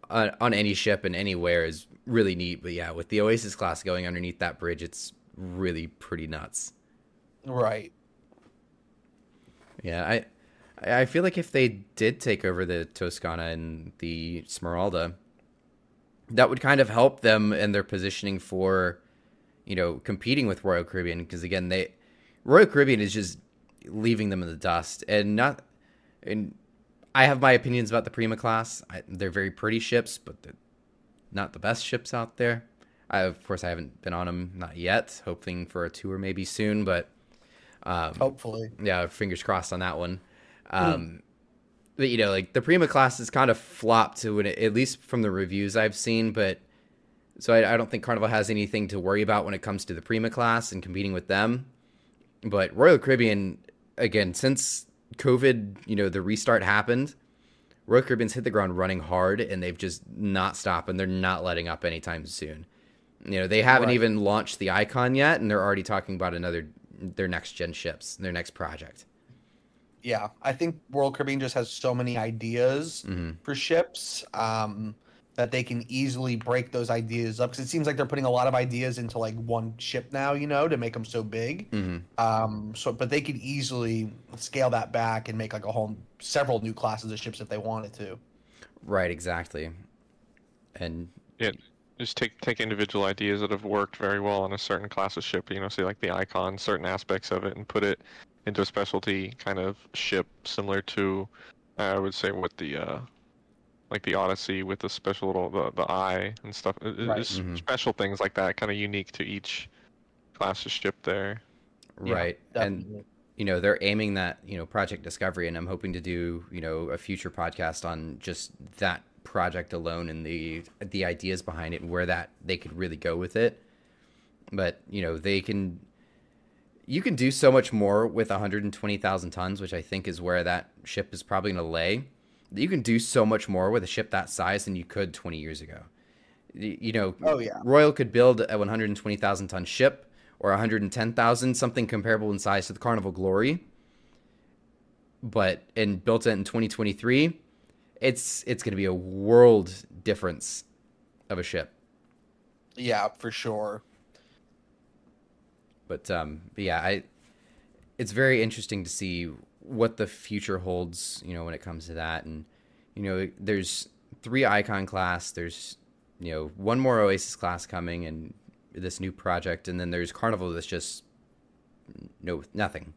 S1: on, on any ship and anywhere is really neat. But yeah, with the Oasis class going underneath that bridge, it's really pretty nuts.
S3: Right.
S1: Yeah, I I feel like if they did take over the Toscana and the Smeralda, that would kind of help them in their positioning for, you know, competing with Royal Caribbean. Because again, they Royal Caribbean is just leaving them in the dust, and not. And I have my opinions about the Prima class. I, they're very pretty ships, but not the best ships out there. I, of course, I haven't been on them, not yet. Hoping for a tour maybe soon, but um,
S3: Hopefully.
S1: yeah, fingers crossed on that one. Um, But you know, like the Prima class has kind of flopped to it, at least from the reviews I've seen. But so I, I don't think Carnival has anything to worry about when it comes to the Prima class and competing with them. But Royal Caribbean, again, since COVID, you know, the restart happened, Royal Caribbean's hit the ground running hard, and they've just not stopped, and they're not letting up anytime soon. You know, they haven't
S3: Right.
S1: even launched the Icon yet, and they're already talking about another their next gen ships, their next project.
S3: Yeah, I think Royal Caribbean just has so many ideas
S1: hmm
S3: for ships um, that they can easily break those ideas up. Because it seems like they're putting a lot of ideas into like one ship now, you know, to make them so big.
S1: hmm
S3: Um, so, but they could easily scale that back and make like a whole several new classes of ships if they wanted to.
S1: Right, exactly. And
S2: Yeah, just take take individual ideas that have worked very well on a certain class of ship. You know, say like the icon, certain aspects of it, and put it into a specialty kind of ship similar to, I would say, what the uh, like the Odyssey with the special little the, the eye and stuff. It- it-
S3: Right.
S2: Just
S1: Mhm.
S2: special things like that, kind of unique to each class of ship there.
S3: Yeah,
S1: right, and you know they're aiming that you know Project Discovery, and I'm hoping to do you know a future podcast on just that project alone and the the ideas behind it and where that they could really go with it. But you know they can, you can do so much more with 120,000 tons, which I think is where that ship is probably going to lay. You can do so much more with a ship that size than you could 20 years ago. You know,
S3: Oh, yeah.
S1: Royal could build a 120,000 ton ship or 110,000, something comparable in size to the Carnival Glory. But and built it in 2023, it's it's going to be a world difference of a ship.
S3: Yeah, for sure.
S1: But um, but yeah, I it's very interesting to see what the future holds. You know, when it comes to that, and you know, there's three icon class. There's you know one more Oasis class coming, and this new project, and then there's Carnival that's just no nothing.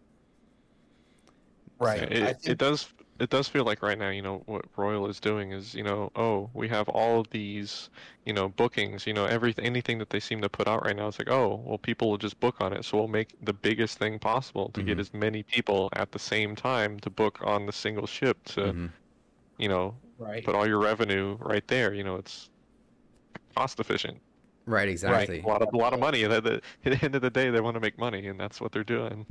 S3: Right.
S2: Yeah,
S3: I
S2: It,
S3: think
S2: it does it does feel like right now, you know, what Royal is doing is, you know, oh, we have all of these, you know, bookings, you know, everything anything that they seem to put out right now, it's like, oh, well people will just book on it, so we'll make the biggest thing possible to get
S1: Mhm.
S2: as many people at the same time to book on the single ship to,
S1: Mhm.
S2: you know,
S3: right.
S2: put all your revenue right there, you know, it's cost efficient.
S1: Right, exactly.
S2: A lot of a lot of money. At the, at the end of the day, they want to make money, and that's what they're doing.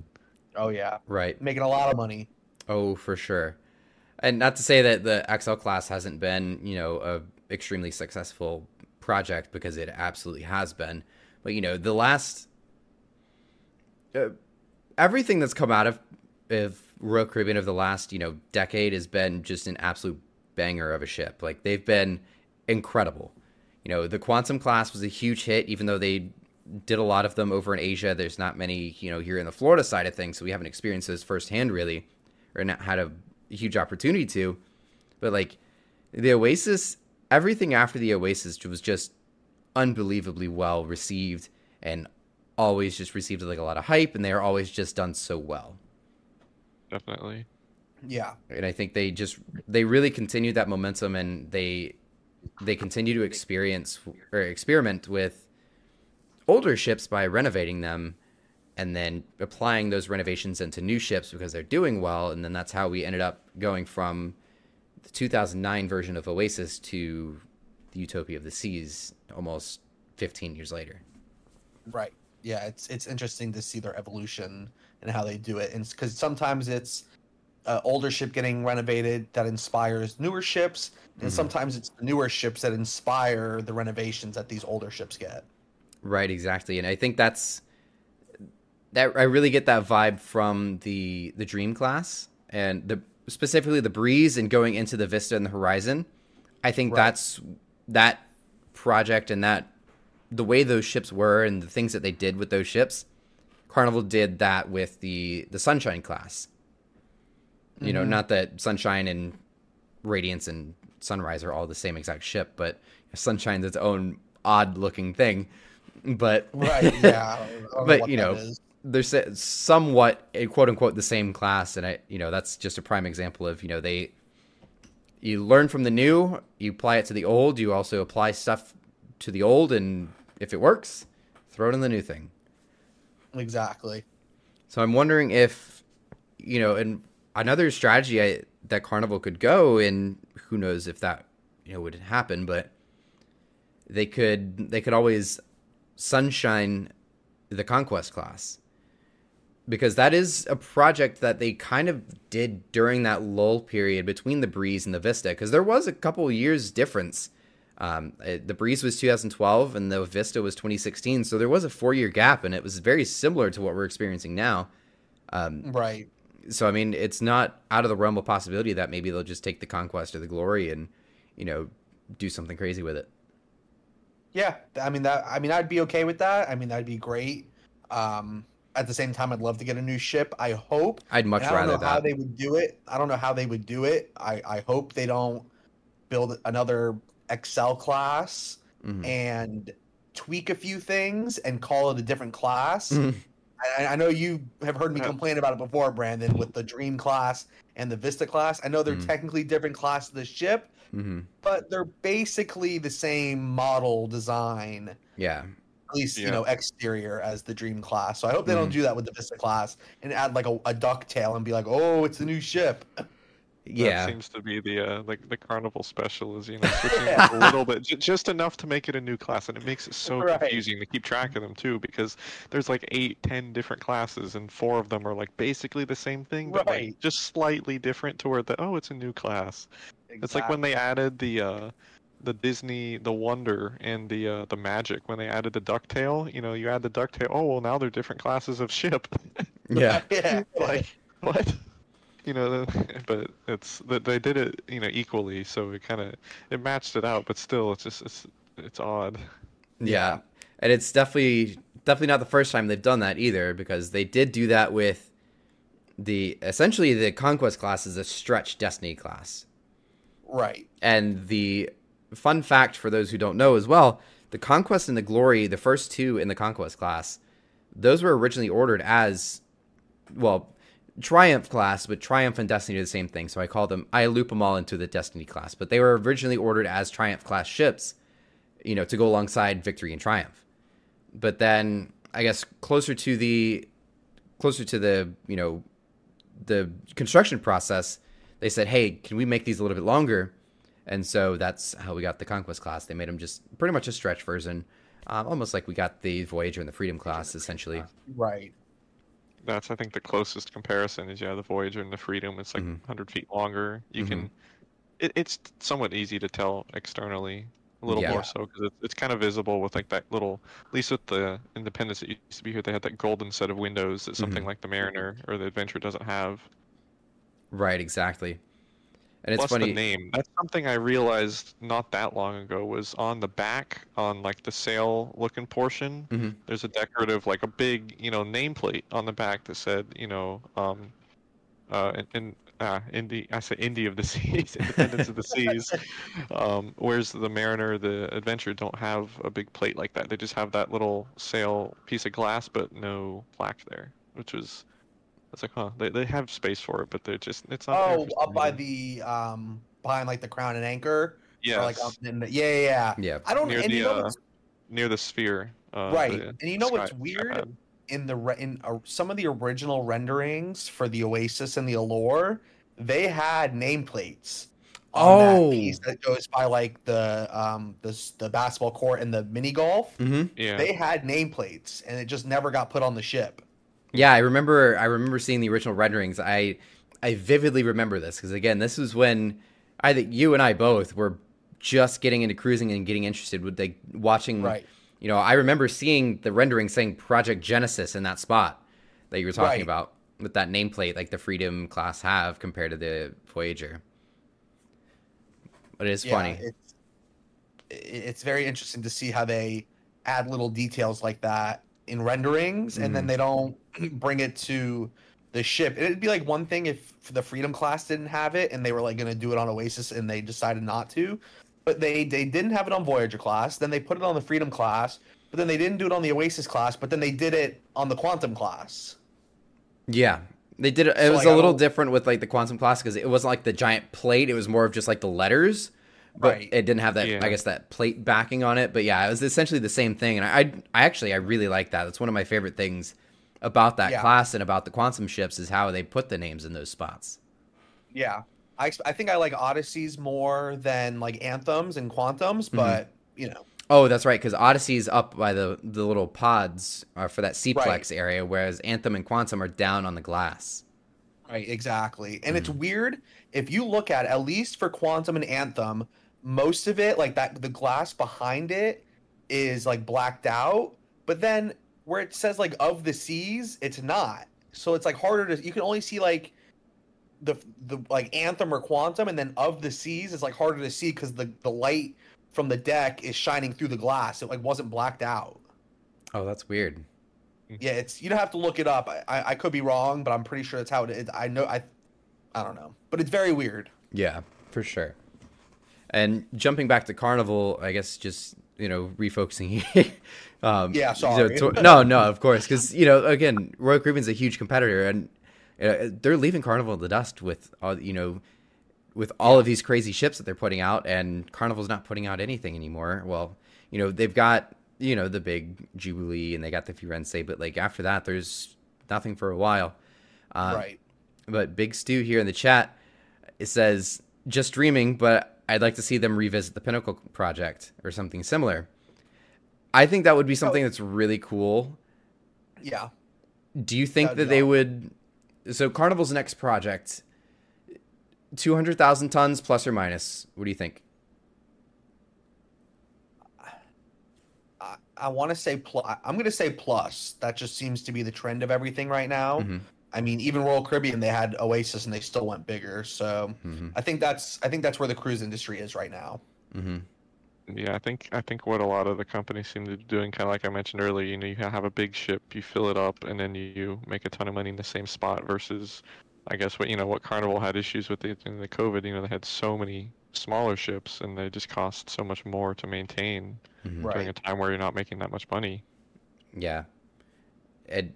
S3: Oh yeah,
S1: Right.
S3: making a lot of money.
S1: Oh, for sure. And not to say that the XL class hasn't been, you know, a extremely successful project because it absolutely has been. But you know, the last uh, everything that's come out of of Royal Caribbean of the last, you know, decade has been just an absolute banger of a ship. Like they've been incredible. You know, the Quantum class was a huge hit, even though they did a lot of them over in Asia. There's not many, you know, here in the Florida side of things, so we haven't experienced those firsthand really, or not had a huge opportunity to. But like the Oasis, everything after the Oasis was just unbelievably well received and always just received like a lot of hype, and they are always just done so well.
S2: Definitely.
S3: Yeah.
S1: and I think they just they really continued that momentum and they they continue to experience or experiment with older ships by renovating them and then applying those renovations into new ships because they're doing well and then that's how we ended up going from the 2009 version of Oasis to the Utopia of the Seas almost 15 years later.
S3: Right. Yeah, it's it's interesting to see their evolution and how they do it, and because sometimes it's uh, older ship getting renovated that inspires newer ships, and
S1: Mhm.
S3: sometimes it's newer ships that inspire the renovations that these older ships get.
S1: Right, exactly. And I think that's that I really get that vibe from the the Dream class and the specifically the breeze and going into the vista and the horizon. I think
S3: Right.
S1: that's that project and that the way those ships were and the things that they did with those ships. Carnival did that with the the Sunshine class. You know,
S3: Mhm.
S1: not that Sunshine and Radiance and Sunrise are all the same exact ship, but Sunshine's its own odd looking thing. But
S3: Right. Yeah. Know
S1: But, you know,
S3: is.
S1: They're somewhat a quote unquote the same class and i you know that's just a prime example of you know they you learn from the new you apply it to the old you also apply stuff to the old and if it works throw it in the new thing
S3: exactly.
S1: so i'm wondering if you know and another strategy I, that carnival could go and who knows if that you know would happen but they could they could always sunshine the conquest class because that is a project that they kind of did during that lull period between the breeze and the vista because there was a couple years difference um, it- the breeze was 2012 and the vista was 2016 so there was a four year gap and it was very similar to what we're experiencing now um,
S3: Right.
S1: so i mean it's not out of the realm of possibility that maybe they'll just take the conquest or the glory and you know do something crazy with it
S3: Yeah, I mean that. I mean, I'd be okay with that. I mean, that'd be great. Um, at the same time, I'd love to get a new ship. I hope.
S1: i'd much
S3: and I don't
S1: rather
S3: know how they would do it. I don't know how they would do it. I I hope they don't build another XL class
S1: Mhm.
S3: and tweak a few things and call it a different class.
S1: Mhm.
S3: I, I know you have heard me
S2: Yeah.
S3: complain about it before, Brandon, with the Dream class and the Vista class. I know they're
S1: Mhm.
S3: technically different classes of the ship,
S1: Mhm.
S3: but they're basically the same model design,
S1: yeah
S3: at least you know exterior as the Dream class. So I hope they
S1: Mhm.
S3: don't do that with the Vista class and add like a, a ducktail and be like, oh, it's a new ship.
S1: yeah
S2: That seems to be the uh, like the carnival special is you know switching
S3: Yeah.
S2: a little bit, j- just enough to make it a new class, and it makes it so
S3: Right.
S2: confusing to keep track of them too, because there's like eight, ten different classes, and four of them are like basically the same thing, but
S3: Right.
S2: like just slightly different to where the oh it's a new class. It's like when they added the uh, the Disney the Wonder and the uh, the Magic when they added the Ducktail. You know, you add the Ducktail. Oh well, now they're different classes of ship.
S1: yeah
S3: yeah,
S2: like what you know but it's that they did it you know equally so it kind of it matched it out but still it's just it's it's odd
S1: Yeah. And it's definitely definitely not the first time they've done that either because they did do that with the essentially the conquest class is a stretch destiny class.
S3: right.
S1: And the fun fact for those who don't know as well, the conquest and the glory, the first two in the conquest class, those were originally ordered as well triumph class but triumph and destiny are the same thing so i call them i loop them all into the destiny class. But they were originally ordered as triumph class ships you know to go alongside victory and triumph. But then i guess closer to the closer to the you know the construction process they said hey can we make these a little bit longer and so that's how we got the conquest class they made them just pretty much a stretch version um, almost like we got the voyager and the freedom class essentially
S3: Right.
S2: that's i think the closest comparison is yeah the voyager and the freedom it's like
S1: Mhm.
S2: 100 feet longer you
S1: Mhm.
S2: can it, it's somewhat easy to tell externally a little
S1: Yeah.
S2: more so because it's, it's kind of visible with like that little at least with the independence that used to be here they had that golden set of windows that something
S1: Mhm.
S2: like the mariner or the adventure doesn't have
S1: right exactly and it's
S2: Plus
S1: funny
S2: the name. That's something I realized not that long ago was on the back, on like the sail looking portion.
S1: Mhm.
S2: There's a decorative, like a big, you know, nameplate on the back that said, you know, um, uh, in, in uh, Indy, I say Indy of the Seas, Independence of the Seas. Um, whereas the Mariner, the Adventure don't have a big plate like that. They just have that little sail piece of glass, but no plaque there, which was. It's like, huh? They, they have space for it, but they're just it's not.
S3: Oh, up by the um behind like the crown and anchor.
S2: yes.
S3: Or, like up in the, yeah, yeah, yeah.
S1: yeah
S3: I don't.
S2: Near
S3: and
S2: the,
S3: you know
S2: uh, near the sphere. Uh,
S3: right,
S2: the
S3: and you know what's weird
S2: skypad.
S3: in the re- in uh, some of the original renderings for the Oasis and the Allure, they had nameplates. on that
S1: Oh.
S3: piece that goes by like the um the the basketball court and the mini golf.
S1: hmm
S2: Yeah.
S3: They had nameplates, and it just never got put on the ship.
S1: Yeah, I remember. I remember seeing the original renderings. I I vividly remember this because again, this was when I think you and I both were just getting into cruising and getting interested with like watching.
S3: Right.
S1: You know, I remember seeing the rendering saying Project Genesis in that spot that you were talking
S3: Right.
S1: about, with that nameplate like the Freedom class have compared to the Voyager. But it is
S3: Yeah,
S1: funny.
S3: It's, it's very interesting to see how they add little details like that in renderings, and then
S1: Mhm.
S3: they don't bring it to the ship. It'd be like one thing if the Freedom class didn't have it, and they were like going to do it on Oasis, and they decided not to. But they they didn't have it on Voyager class. Then they put it on the Freedom class. But then they didn't do it on the Oasis class. But then they did it on the Quantum class.
S1: Yeah. They did it. It
S3: So,
S1: was
S3: like,
S1: a little different with like the quantum class because it wasn't like the giant plate. It was more of just like the letters, but
S3: Right.
S1: it didn't have that.
S2: Yeah.
S1: I guess that plate backing on it. But yeah, it was essentially the same thing. And I, I, I actually, I really like that. That's one of my favorite things about that
S3: Yeah.
S1: class and about the quantum ships is how they put the names in those spots.
S3: Yeah, I I think I like Odysseys more than like Anthems and Quantums,
S1: Mm-hmm.
S3: but you know,
S1: Oh, that's right. Because Odyssey's up by the the little pods uh, for that SeaPlex
S3: Right.
S1: area, whereas Anthem and Quantum are down on the glass.
S3: right, exactly. And it's
S1: Mm-hmm.
S3: weird if you look at at least for Quantum and Anthem, most of it like that the glass behind it is like blacked out, but then where it says like of the seas, it's not. So it's like harder to you can only see like the the like Anthem or Quantum, and then of the seas is like harder to see because the the light from the deck is shining through the glass. It like wasn't blacked out.
S1: Oh, that's weird.
S3: Yeah, it's you don't have to look it up. I, I, I could be wrong, but I'm pretty sure that's how it is. I know I I don't know. But it's very weird.
S1: Yeah, for sure. And jumping back to Carnival, I guess just you know refocusing. um,
S3: Yeah,
S1: so
S3: sorry.
S1: no, no, of course, because you know again, Royal Caribbean's a huge competitor, and uh, they're leaving Carnival in the dust with all you know, with all of these crazy ships that they're putting out, and Carnival's not putting out anything anymore. Well, you know they've got you know the big Jubilee and they got the Firenze, but like after that, there's nothing for a while. Uh,
S3: right.
S1: but Big Stew here in the chat, it says just dreaming, but I'd like to see them revisit the Pinnacle project or something similar. I think that would be something that's really cool.
S3: Yeah.
S1: Do you think
S3: That'd
S1: that they
S3: awesome.
S1: would? So Carnival's next project, two hundred thousand tons plus or minus. What do you think?
S3: I, I want to say plus. I'm going to say plus. That just seems to be the trend of everything right now.
S1: Mhm.
S3: I mean, even Royal Caribbean, they had Oasis and they still went bigger. So
S1: Mm-hmm.
S3: I think that's I think that's where the cruise industry is right now.
S1: Mm-hmm.
S2: Yeah, I think I think what a lot of the companies seem to be doing, kind of like I mentioned earlier, you know, you have a big ship, you fill it up, and then you make a ton of money in the same spot. Versus, I guess what you know, what Carnival had issues with it in the COVID. You know, they had so many smaller ships, and they just cost so much more to maintain
S1: Mm-hmm.
S3: Right.
S2: during a time where you're not making that much money.
S1: Yeah. It,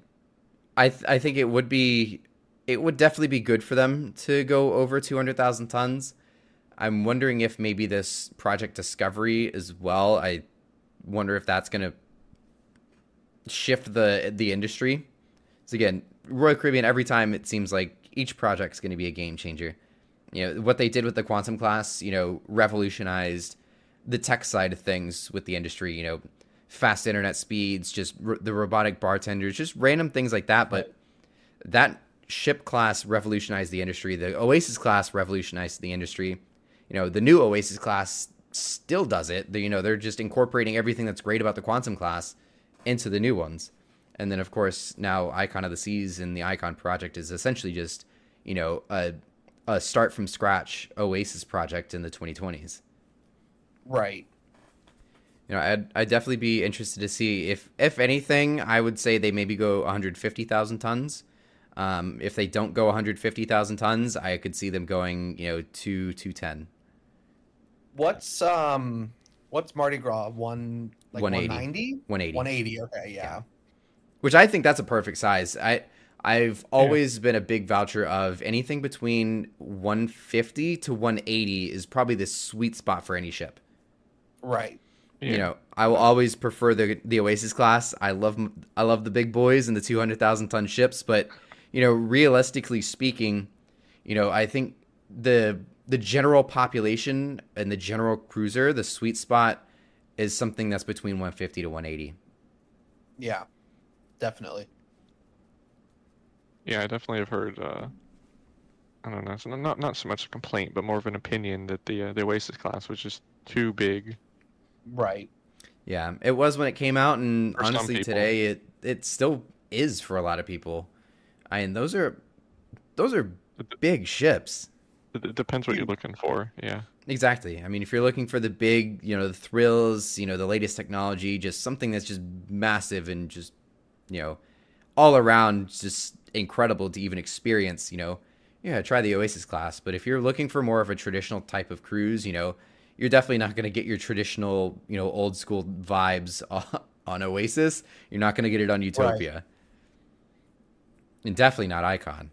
S1: I th- I think it would be it would definitely be good for them to go over 200,000 tons. I'm wondering if maybe this project discovery as well. I wonder if that's going to shift the the industry. So again, Royal Caribbean every time it seems like each project's going to be a game changer. You know, what they did with the quantum class, you know, revolutionized the tech side of things with the industry, you know, fast internet speeds, just r- the robotic bartenders, just random things like that. But that ship class revolutionized the industry. The Oasis class revolutionized the industry. You know, the new Oasis class still does it. You know, they're just incorporating everything that's great about the quantum class into the new ones. And then, of course, now Icon of the Seas and the Icon project is essentially just, you know, a, a start from scratch Oasis project in the 2020s
S3: Right.
S1: You know, I'd, I'd definitely be interested to see if, if anything, I would say they maybe go 150,000 tons. Um, if they don't go 150,000 tons, I could see them going, you know, to 210.
S3: What's um what's Mardi Gras? One like
S1: 180.
S3: 190?
S1: 180.
S3: 180. Okay, yeah.
S1: Which I think that's a perfect size. I I've always been a big voucher of anything between 150 to 180 is probably the sweet spot for any ship.
S3: Right.
S1: You know, I will always prefer the the Oasis class. I love I love the big boys and the 200,000 ton ships, but you know, realistically speaking, you know, I think the the general population and the general cruiser, the sweet spot is something that's between 150 to 180.
S3: Yeah. Definitely.
S2: Yeah, I definitely have heard. Uh, I don't know, not not not so much a complaint, but more of an opinion that the uh, the Oasis class was just too big.
S3: Right.
S1: Yeah, it was when it came out, and
S2: For
S1: honestly, today it it still is for a lot of people. I mean, those are those are big ships.
S2: It, it depends what you're looking for. Yeah.
S1: Exactly. I mean, if you're looking for the big, you know, the thrills, you know, the latest technology, just something that's just massive and just, you know, all around just incredible to even experience, you know, yeah, try the Oasis class. But if you're looking for more of a traditional type of cruise, you know, you're definitely not going to get your traditional, you know, old school vibes on Oasis. You're not going to get it on Utopia. Right. And definitely not Icon.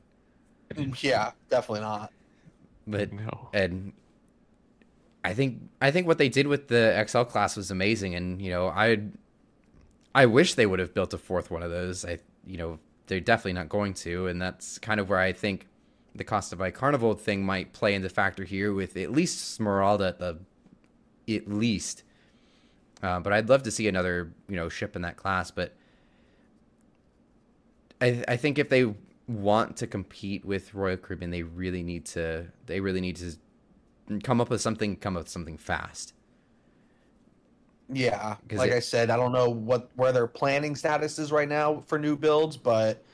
S3: Mm, yeah, definitely not.
S1: But no. and I think I think what they did with the XL class was amazing, and you know I I wish they would have built a fourth one of those. I you know they're definitely not going to, and that's kind of where I think the Costa by Carnival thing might play into factor here with at least Smeralda at the at least. Uh, but I'd love to see another you know ship in that class, but I I think if they want to compete with Royal Caribbean, they really need to they really need to come up with something come up with something fast.
S3: Yeah, like it, I said, I don't know what where their planning status is right now for new builds, but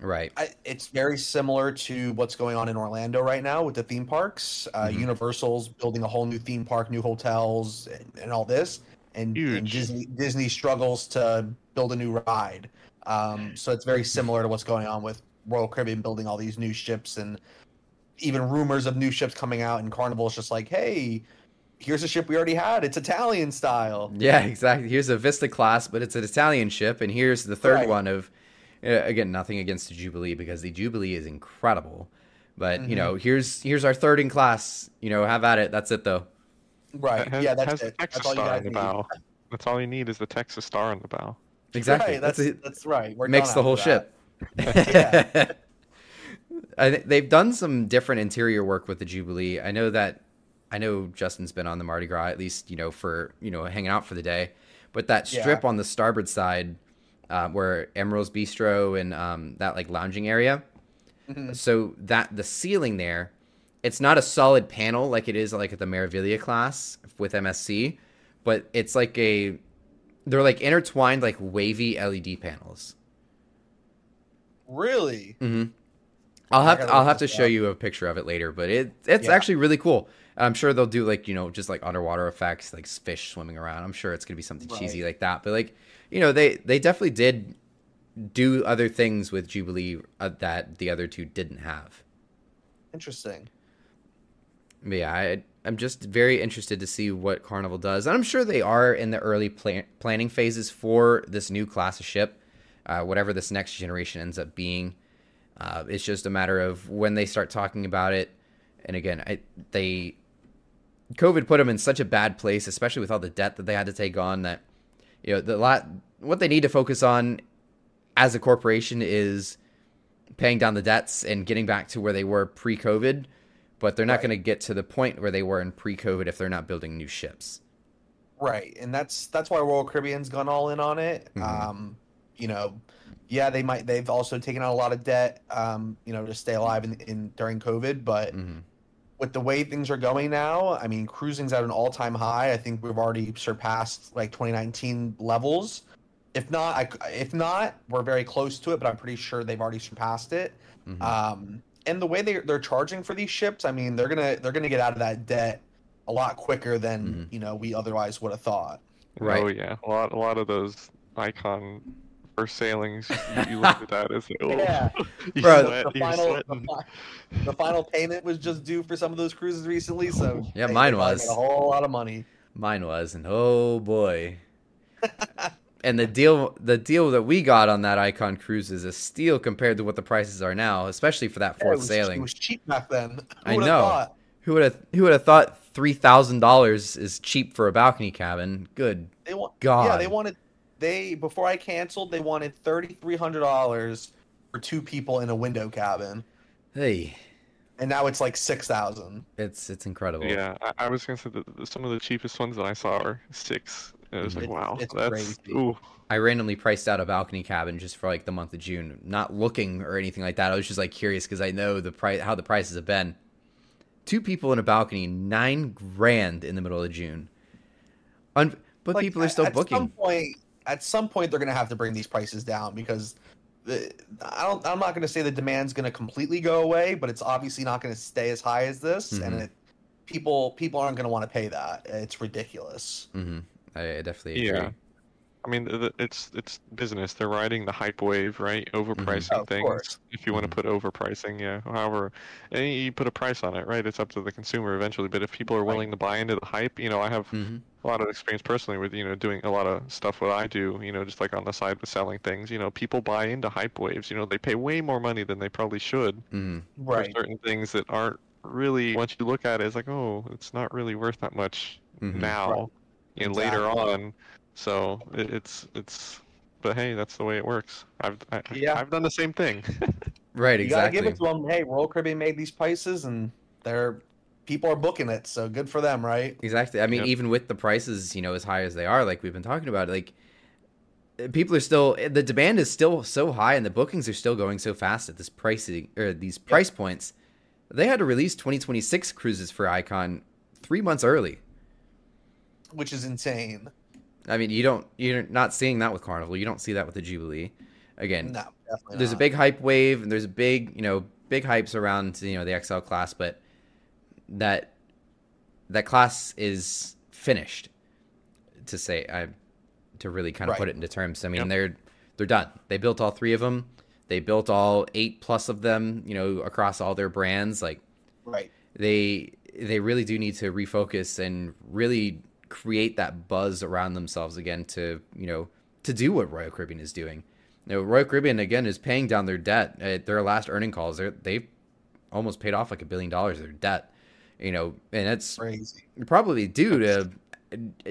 S1: right,
S3: I, it's very similar to what's going on in Orlando right now with the theme parks. Uh, mm-hmm. Universal's building a whole new theme park, new hotels, and, and all this, and, and, Disney Disney struggles to build a new ride. Um, so it's very similar to what's going on with Royal Caribbean building all these new ships and even rumors of new ships coming out. And Carnival's just like, hey, here's a ship we already had. It's Italian style.
S1: Yeah, exactly. Here's a Vista class, but it's an Italian ship, and here's the third right. one of. Uh, again, nothing against the Jubilee because the Jubilee is incredible, but mm-hmm. you know, here's here's our third in class. You know, have at it. That's it though.
S3: Right. Has, yeah, that's it.
S2: Texas that's all you guys need. Bow. That's all you need is the Texas star on the bow.
S1: Exactly.
S3: Right, that's that's, that's right.
S1: We're makes the whole ship. yeah. I th- they've done some different interior work with the Jubilee. I know that I know Justin's been on the Mardi Gras at least, you know, for you know hanging out for the day. But that strip yeah. on the starboard side, uh, where Emeril's Bistro and um, that like lounging area, mm-hmm. so that the ceiling there, it's not a solid panel like it is like at the Meraviglia class with MSC, but it's like a they're like intertwined like wavy LED panels.
S3: Really?
S1: Mm-hmm. I'll have to, I'll have to show you a picture of it later, but it it's yeah. actually really cool. I'm sure they'll do like you know just like underwater effects, like fish swimming around. I'm sure it's gonna be something right. cheesy like that. But like you know they they definitely did do other things with Jubilee uh, that the other two didn't have.
S3: Interesting.
S1: But yeah, I I'm just very interested to see what Carnival does, and I'm sure they are in the early plan- planning phases for this new class of ship, uh, whatever this next generation ends up being. Uh, it's just a matter of when they start talking about it. And again, I, they COVID put them in such a bad place, especially with all the debt that they had to take on. That you know the lot what they need to focus on as a corporation is paying down the debts and getting back to where they were pre-COVID. But they're not right. going to get to the point where they were in pre-COVID if they're not building new ships.
S3: Right, and that's that's why Royal Caribbean's gone all in on it. Mm-hmm. Um, you know, yeah, they might. They've also taken out a lot of debt, um, you know, to stay alive in, in during COVID. But mm-hmm. With the way things are going now, I mean, cruising's at an all-time high. I think we've already surpassed like 2019 levels. If not, I, if not, we're very close to it. But I'm pretty sure they've already surpassed it. Mm-hmm. Um, and the way they they're charging for these ships, I mean, they're gonna they're gonna get out of that debt a lot quicker than mm-hmm. you know we otherwise would have thought.
S2: Right. Oh yeah, a lot a lot of those icon first sailings, you, you look at that as oh,
S3: yeah, bro. Sweat, the, final, the, the, final payment was just due for some of those cruises recently, so
S1: yeah, mine was
S3: a whole lot of money.
S1: Mine was, and oh boy. and the deal, the deal that we got on that Icon cruise is a steal compared to what the prices are now, especially for that fourth yeah,
S3: was,
S1: sailing. It
S3: was cheap back then.
S1: I know. Thought? Who would have who would have thought three thousand dollars is cheap for a balcony cabin? Good they want, God.
S3: Yeah, they wanted they before I canceled, they wanted thirty three hundred dollars for two people in a window cabin.
S1: Hey,
S3: and now it's like six thousand.
S1: It's it's incredible.
S2: Yeah, I, I was gonna say that some of the cheapest ones that I saw are six. It was like, wow, it's that's crazy. Ooh.
S1: I randomly priced out a balcony cabin just for like the month of June, not looking or anything like that. I was just like curious because I know the price, how the prices have been. Two people in a balcony, nine grand in the middle of June. Un- but like, people are still
S3: at
S1: booking.
S3: Some point, at some point they're going to have to bring these prices down because I don't. I'm not going to say the demand's going to completely go away, but it's obviously not going to stay as high as this, and
S1: Mhm.
S3: it, people people aren't going to want to pay that. It's ridiculous.
S1: hmm I, I definitely agree.
S2: Yeah. I mean, th- th- it's it's business. They're riding the hype wave, right? Overpricing
S3: Oh, of
S2: things.
S3: course.
S2: If you want to
S1: Mhm.
S2: put overpricing, yeah. However, and you put a price on it, right? It's up to the consumer eventually. But if people are
S3: Right.
S2: willing to buy into the hype, you know, I have
S1: hmm
S2: a lot of experience personally with you know doing a lot of stuff what I do. You know, just like on the side with selling things. You know, people buy into hype waves. You know, they pay way more money than they probably should
S1: hmm
S2: for certain things that aren't really. Once you look at it, it's like, oh, it's not really worth that much
S1: hmm
S2: now
S3: Right.
S2: and later on. So it, it's it's, but hey, that's the way it works. I've I,
S3: Yeah.
S2: I've done the same thing.
S1: Right, exactly You
S3: gotta give it to them. Hey, Royal Caribbean made these prices, and they're people are booking it, so good for them, right?
S1: Exactly. I mean,
S2: Yep.
S1: even with the prices, you know, as high as they are, like we've been talking about, like people are still the demand is still so high, and the bookings are still going so fast at this pricing or these price points. They had to release 2026 cruises for Icon three months early.
S3: Which is insane.
S1: I mean, you don't you're not seeing that with Carnival. You don't see that with the Jubilee. Again,
S3: No, definitely.
S1: there's a big hype wave and there's a big you know big hypes around you know the XL class, but that that class is finished. To say I to really kind of put it into terms. I mean
S2: Yep.
S1: they're they're done. They built all three of them. They built all eight plus of them. You know across all their brands. Like
S3: right.
S1: they they really do need to refocus and really create that buzz around themselves again to you know to do what Royal Caribbean is doing. You know, Royal Caribbean again is paying down their debt. At their last earning calls, they they've almost paid off like a billion dollars of their debt. You know, and it's
S3: Crazy.
S1: probably due to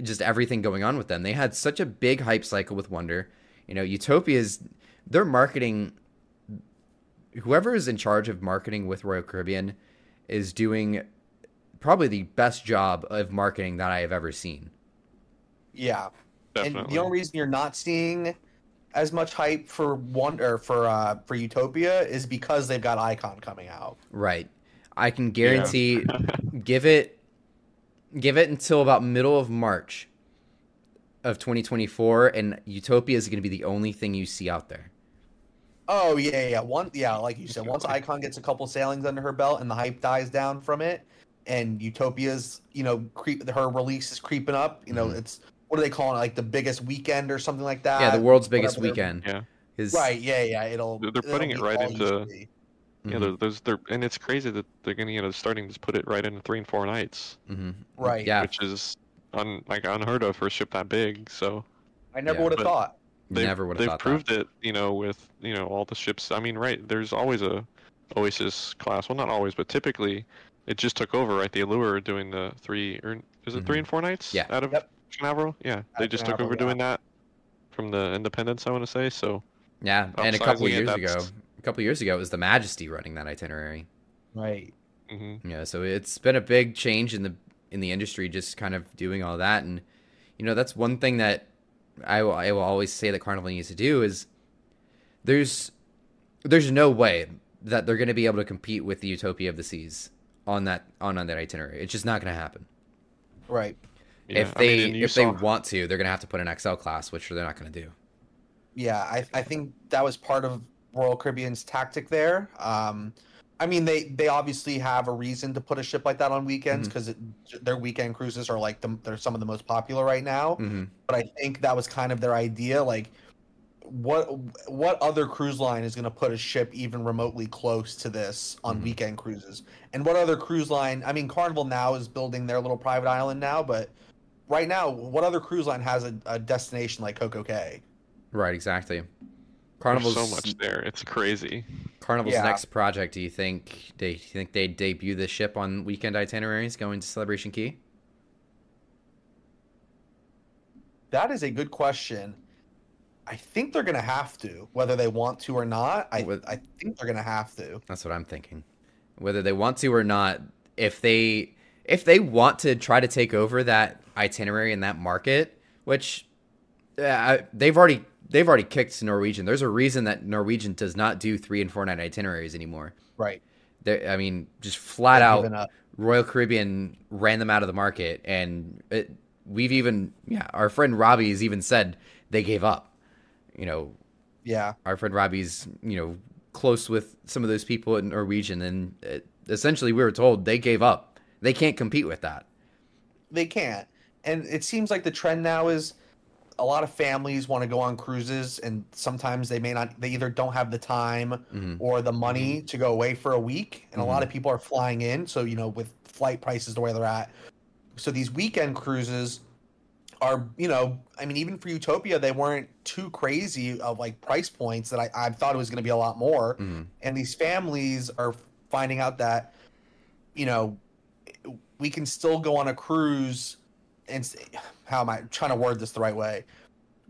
S1: just everything going on with them. They had such a big hype cycle with Wonder. You know, Utopia's their marketing. Whoever is in charge of marketing with Royal Caribbean is doing probably the best job of marketing that I have ever seen.
S3: Yeah. And the only reason you're not seeing as much hype for one or for uh for Utopia is because they've got Icon coming out.
S1: Right. I can guarantee give it give it until about middle of March of 2024 and Utopia is going to be the only thing you see out there.
S3: Oh yeah, yeah. One yeah, like you said, once Icon gets a couple sailings under her belt and the hype dies down from it, and Utopia's you know creep her release is creeping up. You know,
S1: Mhm.
S3: it's what are they calling it? Like the biggest weekend or something like that.
S1: yeah, the world's biggest
S3: whatever
S1: weekend.
S2: Yeah.
S1: Is
S3: Right. Yeah. Yeah. It'll.
S2: They're- they're
S3: it'll
S2: putting it right into-
S3: UTV.
S2: Yeah,
S1: Mhm,
S2: there- there's there, and it's crazy that they're gonna you know starting to put it right into three and four nights,
S1: mhm.
S3: Right.
S1: Yeah,
S2: which is un, like unheard of for a ship that big. So
S3: I never
S1: Yeah,
S3: would have thought.
S2: they've,
S1: never would have
S2: they've
S1: thought
S2: proved
S1: that.
S2: it, you know, with you know all the ships. I mean, right? There's always a Oasis class. Well, not always, but typically it just took over, right? The Allure doing the three or is it
S1: Mhm.
S2: three and four nights?
S1: Yeah.
S2: Out of
S3: Yep.
S2: Canaveral? Yeah, they
S3: of
S2: just took over
S3: yeah.
S2: doing that from the Independence. I want to say so.
S1: Yeah, and a couple
S2: upsizing
S1: years ago,
S2: that's-
S1: a couple years ago, it was the Majesty running that itinerary.
S3: Right.
S2: hmm
S1: Yeah, so it's been a big change in the in the industry, just kind of doing all that, and you know that's one thing that I will, I will always say that Carnival needs to do is there's there's no way that they're going to be able to compete with the Utopia of the Seas on that on, on that itinerary. It's just not going to happen.
S3: Right.
S2: Yeah,
S1: if
S2: I mean,
S1: they if
S2: saw-
S1: they want to, they're going to have to put an XL class, which they're not going to do.
S3: Yeah, I, I think that was part of Royal Caribbean's tactic there. Um, I mean, they they obviously have a reason to put a ship like that on weekends because their weekend cruises are like the, they're some of the most popular right now.
S1: hmm
S3: But I think that was kind of their idea. Like, what what other cruise line is going to put a ship even remotely close to this on
S1: Mhm.
S3: weekend cruises? And what other cruise line? I mean, Carnival now is building their little private island now, but right now, what other cruise line has a, a destination like Coco Cay?
S1: Right, exactly.
S2: There's
S1: Carnival's
S2: so much there. It's crazy.
S1: Carnival's
S3: Yeah.
S1: next project. Do you think they do you think they debut the ship on weekend itineraries going to Celebration Key?
S3: That is a good question. I think they're going to have to, whether they want to or not. I,
S1: With-
S3: I think they're going to have to.
S1: That's what I'm thinking. Whether they want to or not, if they if they want to try to take over that itinerary in that market, which uh, they've already they've already kicked Norwegian. There's a reason that Norwegian does not do three and four night itineraries anymore.
S3: Right.
S1: They, I mean, just flat out. Royal Caribbean ran them out of the market, and it, we've even yeah, our friend Robbie has even said they gave up. You know,
S3: Yeah.
S1: our friend Robbie's, you know, close with some of those people in Norwegian, and it, essentially we were told they gave up. They can't compete with that.
S3: they can't. And it seems like the trend now is a lot of families want to go on cruises, and sometimes they may not. They either don't have the time
S1: Mhm.
S3: or the money to go away for a week, and a lot of people are flying in. So you know, with flight prices the way they're at, so these weekend cruises are you know i mean even for utopia they weren't too crazy of like price points that i, I thought it was going to be a lot more
S1: Mhm.
S3: and these families are finding out that you know we can still go on a cruise and how am i trying to word this the right way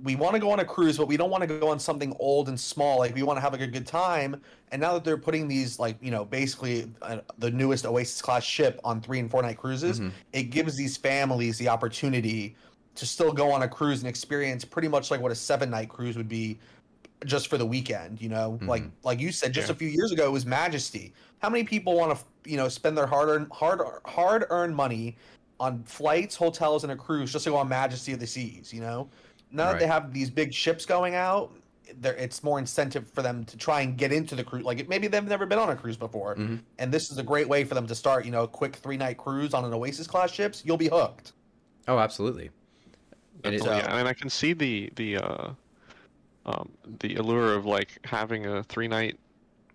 S3: we want to go on a cruise but we don't want to go on something old and small like we want to have like a good time and now that they're putting these like you know basically uh, the newest oasis class ship on three and four night cruises
S1: Mhm.
S3: it gives these families the opportunity to still go on a cruise and experience pretty much like what a seven night cruise would be just for the weekend you know like
S1: Mhm.
S3: like you said just
S2: Yeah.
S3: a few years ago it was majesty how many people want to you know spend their hard earned hard hard earned money on flights hotels and a cruise just to go on majesty of the seas you know now that they have these big ships going out there it's more incentive for them to try and get into the cruise like maybe they've never been on a cruise before
S1: Mhm.
S3: and this is a great way for them to start you know a quick three night cruise on an oasis class ships you'll be hooked
S1: Oh, absolutely. It is-
S2: Definitely,
S3: So-
S2: yeah. and I can see the the uh, um, the allure of like having a three night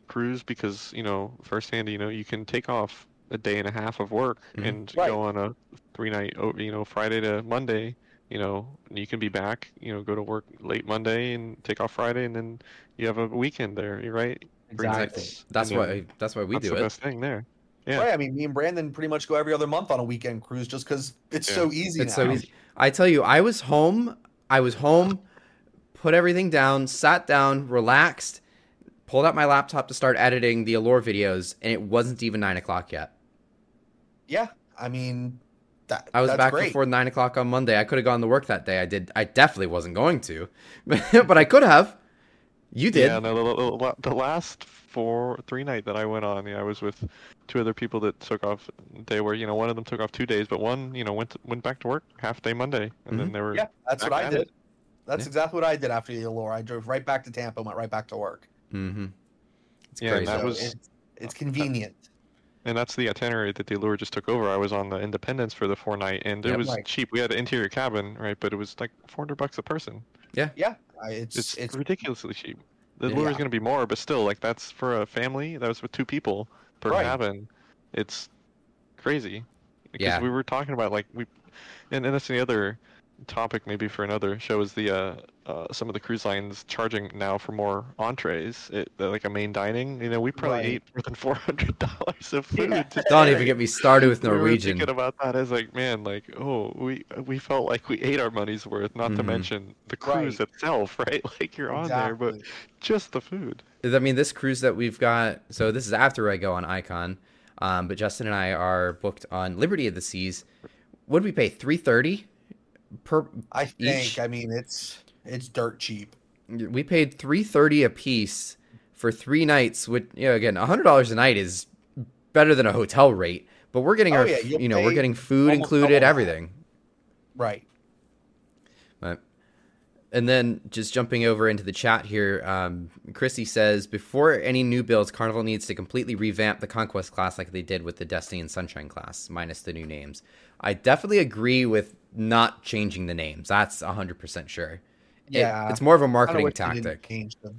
S2: cruise because you know firsthand you know you can take off a day and a half of work
S1: Mhm.
S2: and
S3: Right.
S2: go on a three night o- you know Friday to Monday you know and you can be back you know go to work late Monday and take off Friday and then you have a weekend there you're right
S3: exactly
S1: That's
S2: And
S1: why
S2: then
S1: that's why we
S2: that's
S1: do
S2: the
S1: it.
S2: best thing there yeah
S3: Right. I mean, me and Brandon pretty much go every other month on a weekend cruise just because it's
S2: Yeah.
S3: so easy
S1: It's
S3: now.
S1: so easy. I tell you, I was home. I was home, put everything down, sat down, relaxed, pulled out my laptop to start editing the Allure videos, and it wasn't even nine o'clock yet.
S3: Yeah. I mean, that
S1: I was
S3: that's
S1: back
S3: great.
S1: before nine o'clock on Monday. I could have gone to work that day. I did. I definitely wasn't going to, but I could have. You did.
S2: Yeah, no, the, the, the- the last four, three night that I went on, yeah, I was with two other people that took off. They were, you know, one of them took off two days, but one, you know, went to, went back to work half day Monday, and then they were.
S3: Yeah, that's what I did.
S2: it.
S3: That's
S1: Yeah.
S3: exactly what I did after the Allure. I drove right back to Tampa, and went right back to work.
S1: Mm-hmm. It's
S2: Yeah,
S1: crazy.
S2: that was-
S3: it's, it's convenient.
S2: And that's the itinerary that the Allure just took over. I was on the Independence for the four night, and it was
S3: Right.
S2: cheap. We had an interior cabin, right? But it was like 400 bucks a person.
S3: Yeah, I, it's
S2: It's,
S3: it's
S2: ridiculously cheap. The
S1: Yeah.
S2: Allure is going to be more, but still, like that's for a family. That was with two people per
S3: Right.
S2: cabin. It's crazy. Because
S1: Yeah.
S2: we were talking about like we, and, and that's the other topic maybe for another show is the uh, uh some of the cruise lines charging now for more entrees, it, like a main dining. You know, we probably
S3: Right.
S2: ate more than four hundred dollars of food.
S3: Yeah.
S2: just
S1: Don't even get me started with Norwegian.
S2: we were
S1: Norwegian.
S2: thinking about that as like, man, like, oh, we we felt like we ate our money's worth. Not to
S1: Mhm.
S2: mention the cruise
S3: Right.
S2: itself, right? Like you're on there, but just the food.
S1: I mean, this cruise that we've got. So this is after I go on Icon, um, but Justin and I are booked on Liberty of the Seas. Would we pay? Three thirty per.
S3: I think.
S1: each-
S3: I mean, it's it's dirt cheap.
S1: We paid three thirty a piece for three nights. Which you know, again, hundred dollars a night is better than a hotel rate. But we're getting
S3: Oh,
S1: our,
S3: yeah, you'll
S1: know, we're getting food
S3: almost
S1: included, everything.
S3: Right.
S1: But, and then just jumping over into the chat here, um, Chrissy says before any new builds, Carnival needs to completely revamp the Conquest class like they did with the Destiny and Sunshine class, minus the new names. I definitely agree with not changing the names. That's hundred percent sure. It-
S3: Yeah.
S1: it's more of a marketing
S3: what they didn't
S1: tactic.
S3: Change the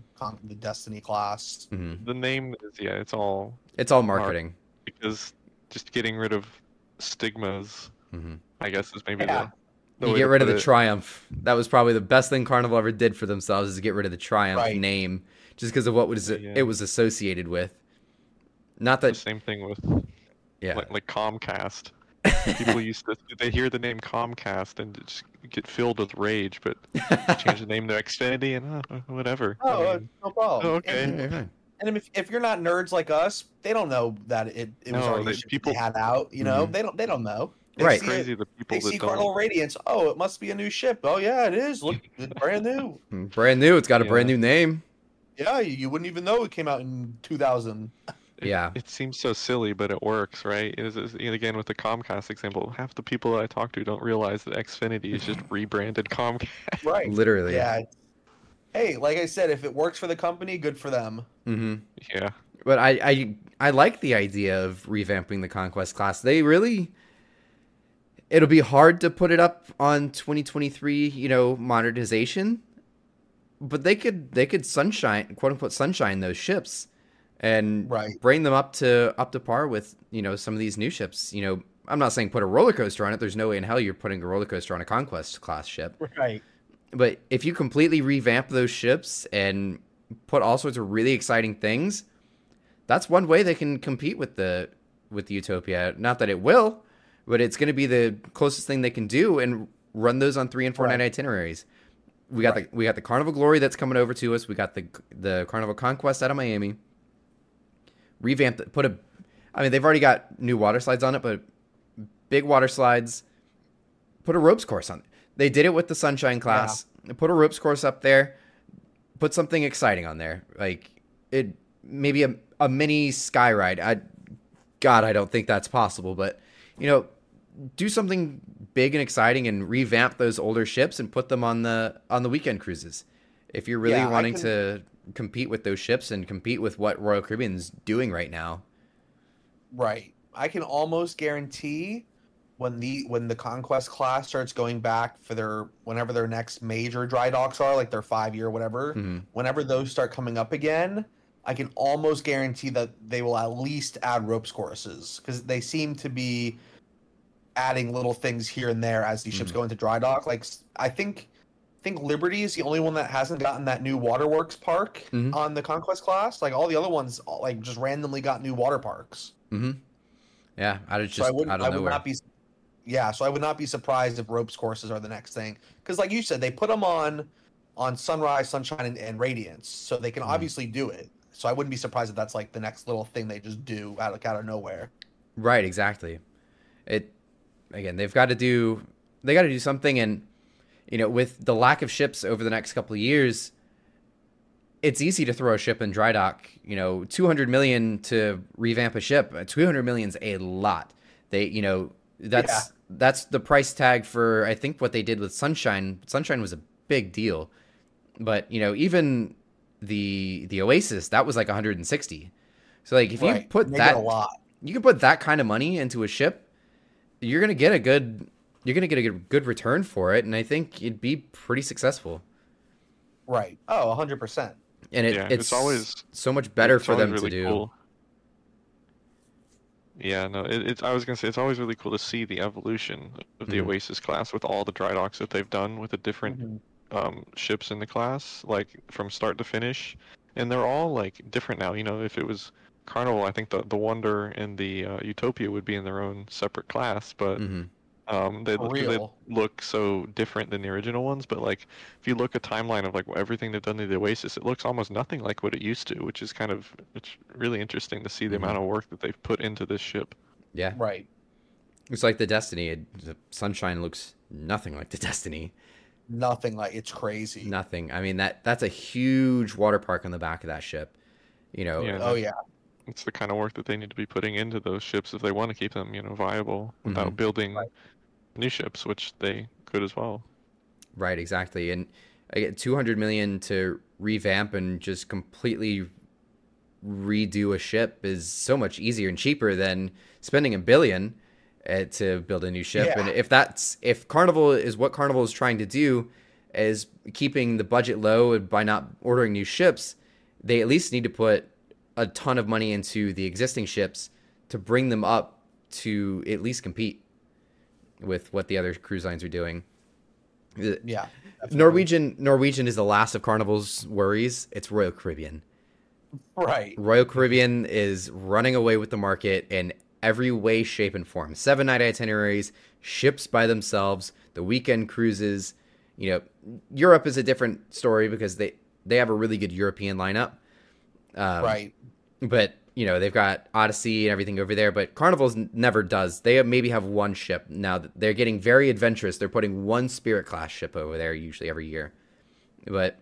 S3: the Destiny class.
S1: hmm
S2: The name is yeah, it's all
S1: It's all marketing.
S2: because just getting rid of stigmas,
S1: hmm
S2: I guess, is maybe
S3: Yeah.
S2: the, the
S1: You get rid of the
S2: it.
S1: Triumph. That was probably the best thing Carnival ever did for themselves is to get rid of the Triumph
S3: Right.
S1: name, just because of what was
S2: Yeah.
S1: it was associated with. Not
S2: The
S1: that,
S2: same thing with
S1: yeah.
S2: like, like Comcast. People used to they hear the name Comcast and just get filled with rage, but change the name to Xfinity and uh, whatever.
S3: Oh, uh,
S2: mean,
S3: no problem.
S2: oh, okay.
S3: And,
S1: Yeah,
S3: and if, if you're not nerds like us, they don't know that it, it was
S2: No,
S3: already ship
S2: people-
S3: had out. You know,
S1: Mhm.
S3: they don't they don't know. They
S1: Right.
S3: see
S2: crazy
S3: It,
S2: the people
S3: they
S2: that
S3: see
S2: don't.
S3: Carnival Radiance. Oh, it must be a new ship. Oh yeah, it is. Look, it's brand new.
S1: Mm, Brand new. It's got a brand new name.
S3: Yeah, you, you wouldn't even know it came out in 2000.
S2: It,
S1: Yeah.
S2: It seems so silly, but it works, right? It is, is- and again, with the Comcast example, half the people that I talk to don't realize that Xfinity is just rebranded Comcast.
S3: Right.
S1: Literally.
S3: Yeah. hey, like I said, if it works for the company, good for them.
S1: Mm-hmm.
S2: Yeah.
S1: But I, I I like the idea of revamping the conquest class. They really it'll be hard to put it up on 2023, you know, modernization. But they could they could sunshine, quote unquote sunshine those ships and
S3: Right.
S1: bring them up to up to par with, you know, some of these new ships. You know, I'm not saying put a roller coaster on it. There's no way in hell you're putting a roller coaster on a conquest class ship.
S3: Right.
S1: But if you completely revamp those ships and put all sorts of really exciting things, that's one way they can compete with the with the Utopia. Not that it will, but it's going to be the closest thing they can do and run those on three and four night itineraries. We got
S3: Right.
S1: the we got the Carnival Glory that's coming over to us. We got the the Carnival Conquest out of Miami. Revamp it. Put a, I mean they've already got new water slides on it, but big water slides. Put a ropes course on. it. They did it with the Sunshine class. Put a ropes course up there. Put something exciting on there, like it maybe a a mini sky ride. I, God, I don't think that's possible, but you know, do something big and exciting and revamp those older ships and put them on the on the weekend cruises. If you're really
S3: Yeah,
S1: wanting
S3: can-
S1: to compete with those ships and compete with what Royal Caribbean's doing right now.
S3: Right. I can almost guarantee when the when the conquest class starts going back for their whenever their next major dry docks are, like their five year whatever,
S1: Mhm.
S3: whenever those start coming up again, I can almost guarantee that they will at least add ropes courses because they seem to be adding little things here and there as these ships
S1: Mhm.
S3: go into dry dock. Like I think think Liberty is the only one that hasn't gotten that new waterworks park
S1: Mhm.
S3: on the conquest class. Like all the other ones, like just randomly got new water parks.
S1: Mm-hmm. Yeah, of just
S3: so I wouldn't.
S1: of
S3: I would not be. Yeah, so I would not be surprised if ropes courses are the next thing because, like you said, they put them on on Sunrise, Sunshine, and, and Radiance, so they can
S1: Mhm.
S3: obviously do it. So I wouldn't be surprised if that's like the next little thing they just do out of out of nowhere.
S1: Right, exactly. It again, they've got to do they got to do something and you know, with the lack of ships over the next couple of years, it's easy to throw a ship in dry dock, you know, 200 million to revamp a ship. Uh, 200 million's a lot. They, you know, that's
S3: Yeah.
S1: that's the price tag for I think what they did with Sunshine. Sunshine was a big deal. But, you know, even the the Oasis, that was like 160. So like if you put
S3: They
S1: that
S3: a lot.
S1: you can put that kind of money into a ship, you're gonna get a good you're gonna get a good, good return for it, and I think it'd be pretty successful.
S3: Right. Oh, 100 percent.
S1: And it,
S2: Yeah,
S1: it's,
S2: it's always-
S1: so much better for them
S2: always
S1: to do.
S2: cool. Yeah, no, it, it's. I was gonna say it's always really cool to see the evolution of the
S1: Mhm.
S2: Oasis class with all the dry docks that they've done with the different
S3: Mm-hmm.
S2: um, ships in the class, like from start to finish, and they're all like different now. You know, if it was Carnival, I think the the Wonder and the uh, Utopia would be in their own separate class, but
S1: hmm
S2: um, they, look- they look so different than the original ones. But like, if you look a timeline of like everything they've done to the Oasis, it looks almost nothing like what it used to, which is kind of it's really interesting to see the
S1: Mhm.
S2: amount of work that they've put into this ship.
S1: Yeah,
S3: Right.
S1: it's like the Destiny. It, the Sunshine looks nothing like the Destiny.
S3: Nothing like it's crazy.
S1: Nothing. I mean that that's a huge water park on the back of that ship. You know,
S2: Yeah.
S3: Oh yeah.
S2: It's the kind of work that they need to be putting into those ships if they want to keep them, you know, viable without
S1: Mhm.
S2: building
S3: Right.
S2: New ships, which they could as well.
S1: Right, exactly. And I get 200 million to revamp and just completely redo a ship is so much easier and cheaper than spending a billion uh, to build a new ship.
S3: Yeah.
S1: And if that's if Carnival is what Carnival is trying to do is keeping the budget low by not ordering new ships, they at least need to put a ton of money into the existing ships to bring them up to at least compete with what the other cruise lines are doing.
S3: Yeah. definitely.
S1: Norwegian Norwegian is the last of Carnival's worries. It's Royal Caribbean.
S3: Right.
S1: Royal Caribbean is running away with the market in every way, shape, and form. Seven night itineraries, ships by themselves, the weekend cruises. You know, Europe is a different story because they they have a really good European lineup. Um,
S3: right.
S1: But you know they've got Odyssey and everything over there. But Carnival's n- never does. They maybe have one ship now. They're getting very adventurous. They're putting one Spirit class ship over there usually every year. But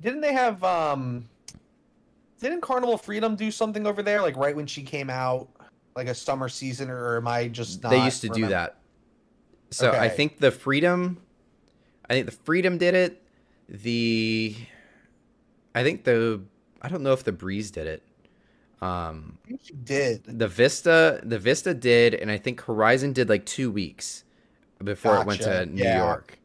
S3: Didn't they have um didn't Carnival Freedom do something over there like right when she came out like a summer season or am I just not
S1: they used to do that. So I think the Freedom, I think the Freedom did it. The I think the I don't know if the Breeze did it. Um,
S3: she did.
S1: the Vista the Vista did, and I think Horizon did like two weeks before it went to New
S3: yeah.
S1: York.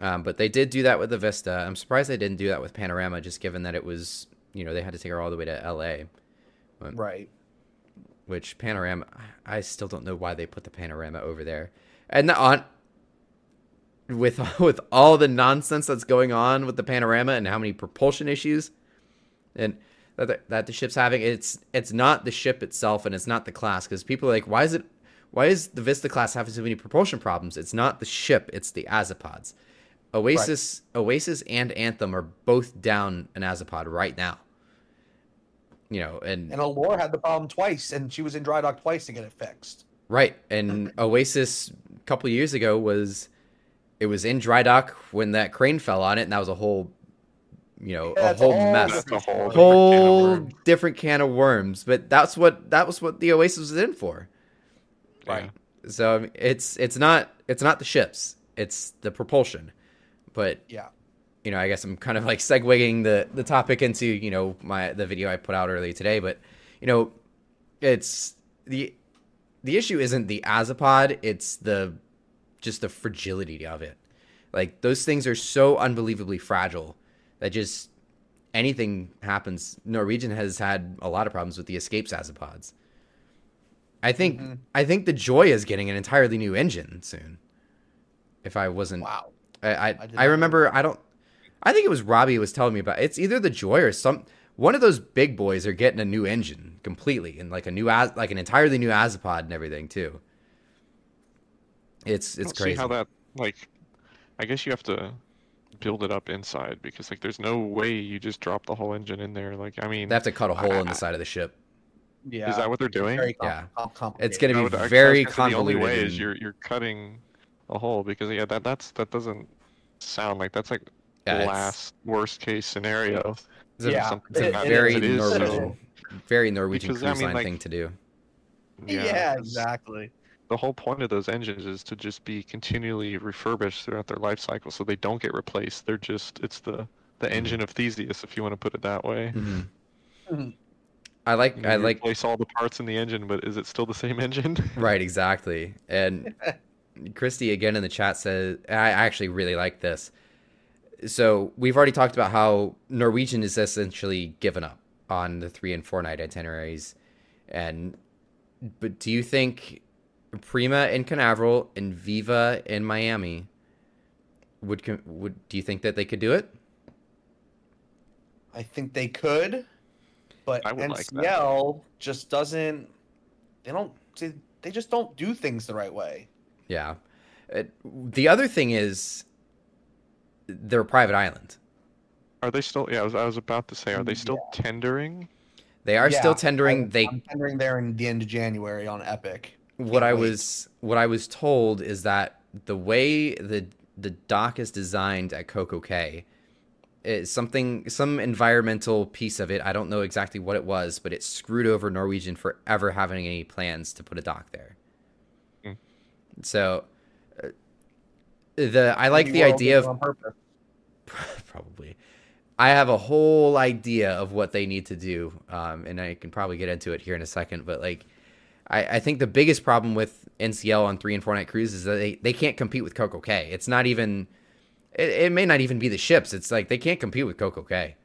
S1: Um, but they did do that with the Vista. I'm surprised they didn't do that with Panorama, just given that it was you know they had to take her all the way to L.A.
S3: Right.
S1: which panorama I still don't know why they put the panorama over there. And on with with all the nonsense that's going on with the panorama and how many propulsion issues and that the, that the ship's having it's it's not the ship itself and it's not the class cuz people are like why is it why is the Vista class having so many propulsion problems? It's not the ship, it's the azipods. Oasis Oasis and Anthem are both down an azipod right now. You know, and
S3: And Allure had the problem twice, and she was in dry dock twice to get it fixed.
S1: Right, and Oasis a couple years ago was it was in dry dock when that crane fell on it, and that was a whole, you know,
S3: Yeah,
S1: a
S3: that's a
S1: whole
S3: whole
S1: mess,
S2: a whole different can of worms.
S1: different can of worms. But that's what that was what the Oasis was in for.
S2: Yeah.
S1: So I mean, it's it's not it's not the ships, it's the propulsion. But
S3: Yeah.
S1: you know, I guess I'm kind of like segueing the the topic into you know my the video I put out earlier today. But you know, it's the the issue isn't the azipod; it's the just the fragility of it. Like those things are so unbelievably fragile that just anything happens. Norwegian has had a lot of problems with the escape azipods. I think
S3: Mhm.
S1: I think the Joy is getting an entirely new engine soon. If I wasn't
S3: Wow.
S1: I I,
S3: I
S1: I,
S3: not know
S1: remember I don't I think it was Robbie who was telling me about it's either the Joy or some one of those big boys are getting a new engine completely and like a new Az- like an entirely new azipod and everything too. It's
S2: I
S1: it's
S2: don't see
S1: crazy.
S2: how that like. I guess you have to build it up inside because like there's no way you just drop the whole engine in there. Like I mean,
S1: they have to cut a hole in the side of the ship.
S3: Yeah.
S2: is that what they're doing?
S3: Com-
S1: Yeah.
S3: com-
S1: It's gonna be
S2: would- I- I was
S1: very
S2: gonna The only way is you're you're cutting a hole because yeah, that that's that doesn't sound like that's like
S1: Yeah,
S2: last worst case scenario.
S1: It's a,
S3: Yeah,
S1: it's a
S3: it- it
S1: very
S2: It is,
S1: Norwegian,
S2: so-
S1: very Norwegian
S2: Because, I mean,
S1: line
S2: like-
S1: thing to do.
S3: Yeah,
S2: 'cause
S3: exactly.
S2: The whole point of those engines is to just be continually refurbished throughout their life cycle, so they don't get replaced. They're just it's the the
S1: Mm-hmm.
S2: engine of Theseus, if you want to put it that way.
S1: Mhm.
S3: Mhm.
S1: I like
S2: You know,
S1: I
S2: you
S1: like
S2: replace all the parts in the engine, but is it still the same engine?
S1: Right, exactly. And Christy again in the chat says, I actually really like this. So we've already talked about how Norwegian is essentially given up on the three and four night itineraries, and but do you think Prima in Canaveral and Viva in Miami would would do you think that they could do it?
S3: I think they could, but
S2: I would like.
S3: NCL just doesn't. They don't. They, they just don't do things the right way.
S1: Yeah. Uh, the other thing is they're a private island.
S2: Are they still? Yeah, I was, I was about to say, are they still tendering?
S1: They are
S3: Yeah,
S1: still tendering.
S3: I,
S1: they
S3: I'm tendering there in the end of January on Epic.
S1: What
S3: Can't
S1: I
S3: wait.
S1: was what I was told is that the way the the dock is designed at Coco Cay is something some environmental piece of it. I don't know exactly what it was, but it screwed over Norwegian for ever having any plans to put a dock there.
S2: Hmm.
S1: So uh, the I like
S3: Maybe
S1: the idea of
S3: it on purpose.
S1: probably. I have a whole idea of what they need to do, um, and I can probably get into it here in a second. But like, I, I think the biggest problem with NCL on three and four night cruises is that they, they can't compete with Coco Cay. It's not even. It, it may not even be the ships. It's like they can't compete with Coco Cay,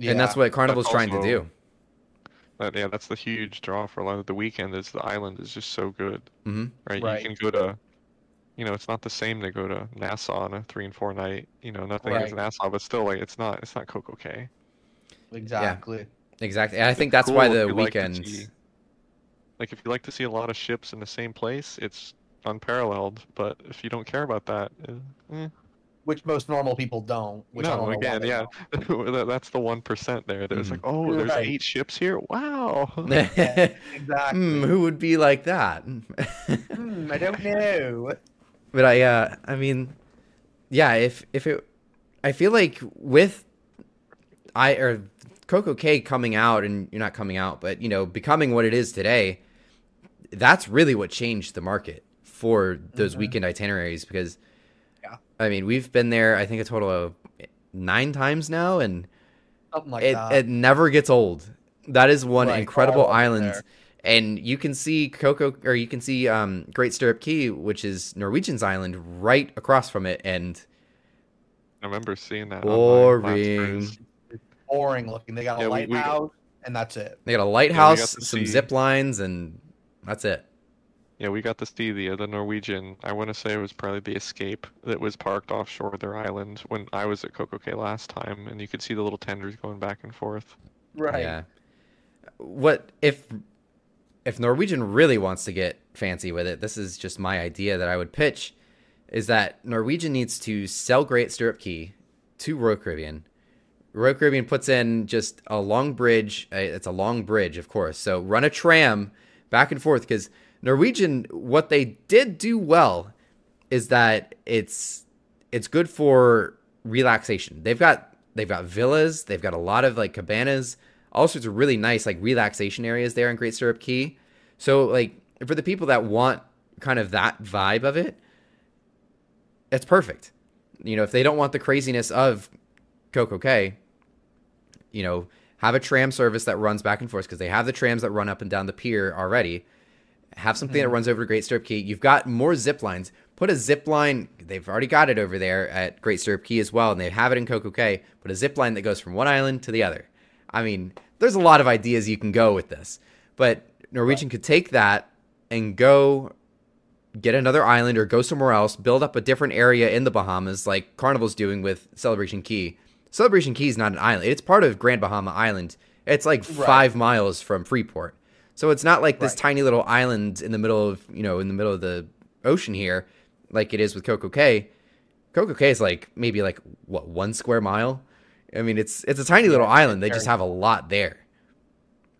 S1: and that's what Carnival's
S2: That's
S1: trying to do.
S2: That, yeah, that's the huge draw for a lot of the weekend. Is the island is just so good,
S1: hmm
S2: right?
S3: Right.
S2: You can go to, you know, it's not the same to go to Nassau on a three and four night. You know, nothing against
S3: Right.
S2: Nassau, but still, like, it's not it's not Coco Cay.
S3: exactly.
S1: Exactly. And I think
S2: It's
S1: that's why
S2: cool if
S1: the
S2: you like to
S1: weekends.
S2: see- Like, if you like to see a lot of ships in the same place, it's unparalleled. But if you don't care about that, eh, eh.
S3: Which most normal people don't. Which I
S2: no,
S3: don't
S2: again,
S3: they
S2: yeah, that's the one percent there. There's
S1: Mhm.
S2: like, oh, there's
S3: Right.
S2: eight ships here. Wow.
S3: Exactly.
S1: Hmm, who would be like that?
S3: Hmm, I don't know.
S1: But I, uh, I mean, yeah. If if it, I feel like with I or Coco Cay coming out and you're not coming out, but you know, becoming what it is today, that's really what changed the market for those
S3: Mhm.
S1: weekend itineraries. Because,
S3: Yeah.
S1: I mean, we've been there. I think a total of nine times now, and
S3: Something like
S1: it
S3: that.
S1: it never gets old. That is one
S3: Right.
S1: incredible
S3: Oh, I love it
S1: island,
S3: there.
S1: and you can see Coco or you can see um, Great Stirrup Cay, which is Norwegian's island, right across from it, and
S2: I remember seeing that. online last
S1: boring.
S3: boring looking. They got a
S2: Yeah, we- we-
S3: lighthouse, and that's it.
S1: They got a lighthouse,
S2: to
S1: some
S2: see-
S1: zip lines, and that's it.
S2: Yeah, we got to see the the Norwegian. I want to say it was probably the Escape that was parked offshore their island when I was at Coco Cay last time, and you could see the little tenders going back and forth.
S3: Right.
S1: Yeah. What if if Norwegian really wants to get fancy with it? This is just my idea that I would pitch is that Norwegian needs to sell Great Stirrup Cay to Royal Caribbean. Royal Caribbean puts in just a long bridge. uh, It's a long bridge, of course. So run a tram back and forth because Norwegian, what they did do well is that it's it's good for relaxation. They've got they've got villas, they've got a lot of like cabanas, all sorts of really nice like relaxation areas there in Great Stirrup Cay. So like for the people that want kind of that vibe of it, it's perfect. You know, if they don't want the craziness of Coco Cay, you know, have a tram service that runs back and forth because they have the trams that run up and down the pier already. Have something that mm-hmm. runs over to Great Stirrup Cay. You've got more zip lines. Put a zip line. They've already got it over there at Great Stirrup Cay as well, and they have it in Coco Cay. Put a zip line that goes from one island to the other. I mean, there's a lot of ideas you can go with this, but Norwegian could take that and go get another island or go somewhere else, build up a different area in the Bahamas, like Carnival's doing with Celebration Key. Celebration Key is not an island; it's part of Grand Bahama Island. It's like
S3: Right.
S1: five miles from Freeport, so it's not like this
S3: Right.
S1: tiny little island in the middle of you know in the middle of the ocean here, like it is with Coco Cay. Coco Cay is like maybe like what one square mile. I mean, it's it's a tiny little island. They just have a lot there.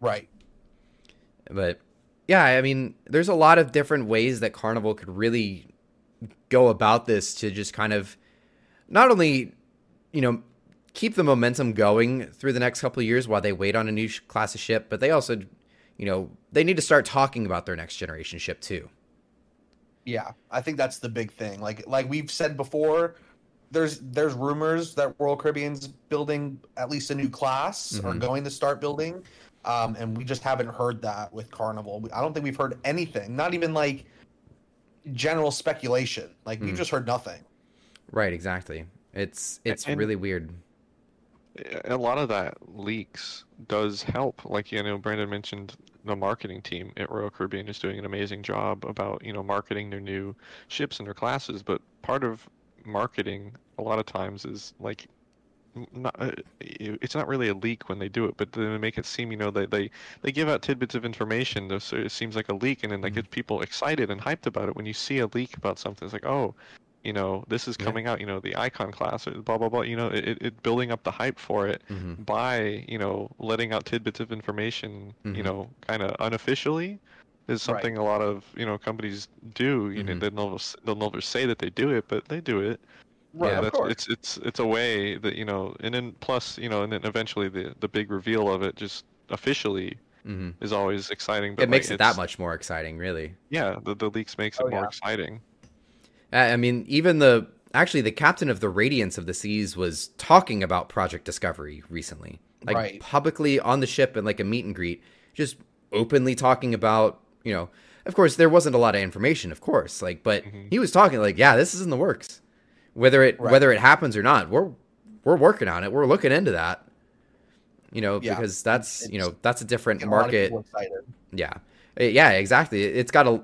S3: Right.
S1: But yeah, I mean, there's a lot of different ways that Carnival could really go about this to just kind of not only, you know, keep the momentum going through the next couple of years while they wait on a new sh- class of ship, but they also, you know, they need to start talking about their next generation ship too.
S3: Yeah, I think that's the big thing. Like like we've said before, there's there's rumors that Royal Caribbean's building at least a new class or
S1: Mhm.
S3: going to start building, um, and we just haven't heard that with Carnival. I don't think we've heard anything, not even like general speculation. Like we've
S1: Mm.
S3: just heard nothing.
S1: Right, exactly. It's it's
S2: And-
S1: really weird.
S2: A lot of that leaks does help. Like you know, Brandon mentioned the marketing team at Royal Caribbean is doing an amazing job about you know marketing their new ships and their classes. But part of marketing a lot of times is like not uh, it's not really a leak when they do it, but they make it seem you know they they, they give out tidbits of information. So it seems like a leak, and then that
S1: Mhm.
S2: gets people excited and hyped about it. When you see a leak about something, it's like oh. You know, this is
S1: Yeah.
S2: coming out. You know, the icon class, or blah blah blah. You know, it, it building up the hype for it
S1: hmm
S2: by you know letting out tidbits of information
S1: Mhm.
S2: you know kind of unofficially is
S3: Right.
S2: something a lot of you know companies do you
S1: Mhm.
S2: know they'll never, s- they'll never say that they do it but they do it
S3: Right,
S1: Yeah,
S3: of course.
S2: it's it's it's a way that you know and then plus you know and then eventually the the big reveal of it just officially
S1: hmm
S2: is always exciting but
S1: It makes it that much more exciting, really.
S2: yeah the, the leaks makes it
S3: Oh,
S2: more
S3: yeah.
S2: exciting
S1: I mean, even the actually the captain of the Radiance of the Seas was talking about Project Discovery recently, like
S3: Right.
S1: publicly on the ship and like a meet and greet, just openly talking about you know. Of course, there wasn't a lot of information, of course, like, but
S2: Mhm.
S1: he was talking like, yeah, this is in the works, whether it
S3: Right.
S1: whether it happens or not, we're we're working on it, we're looking into that, you know,
S3: Yeah.
S1: because that's you know that's a different market yeah. Uh, Yeah, exactly. It's got a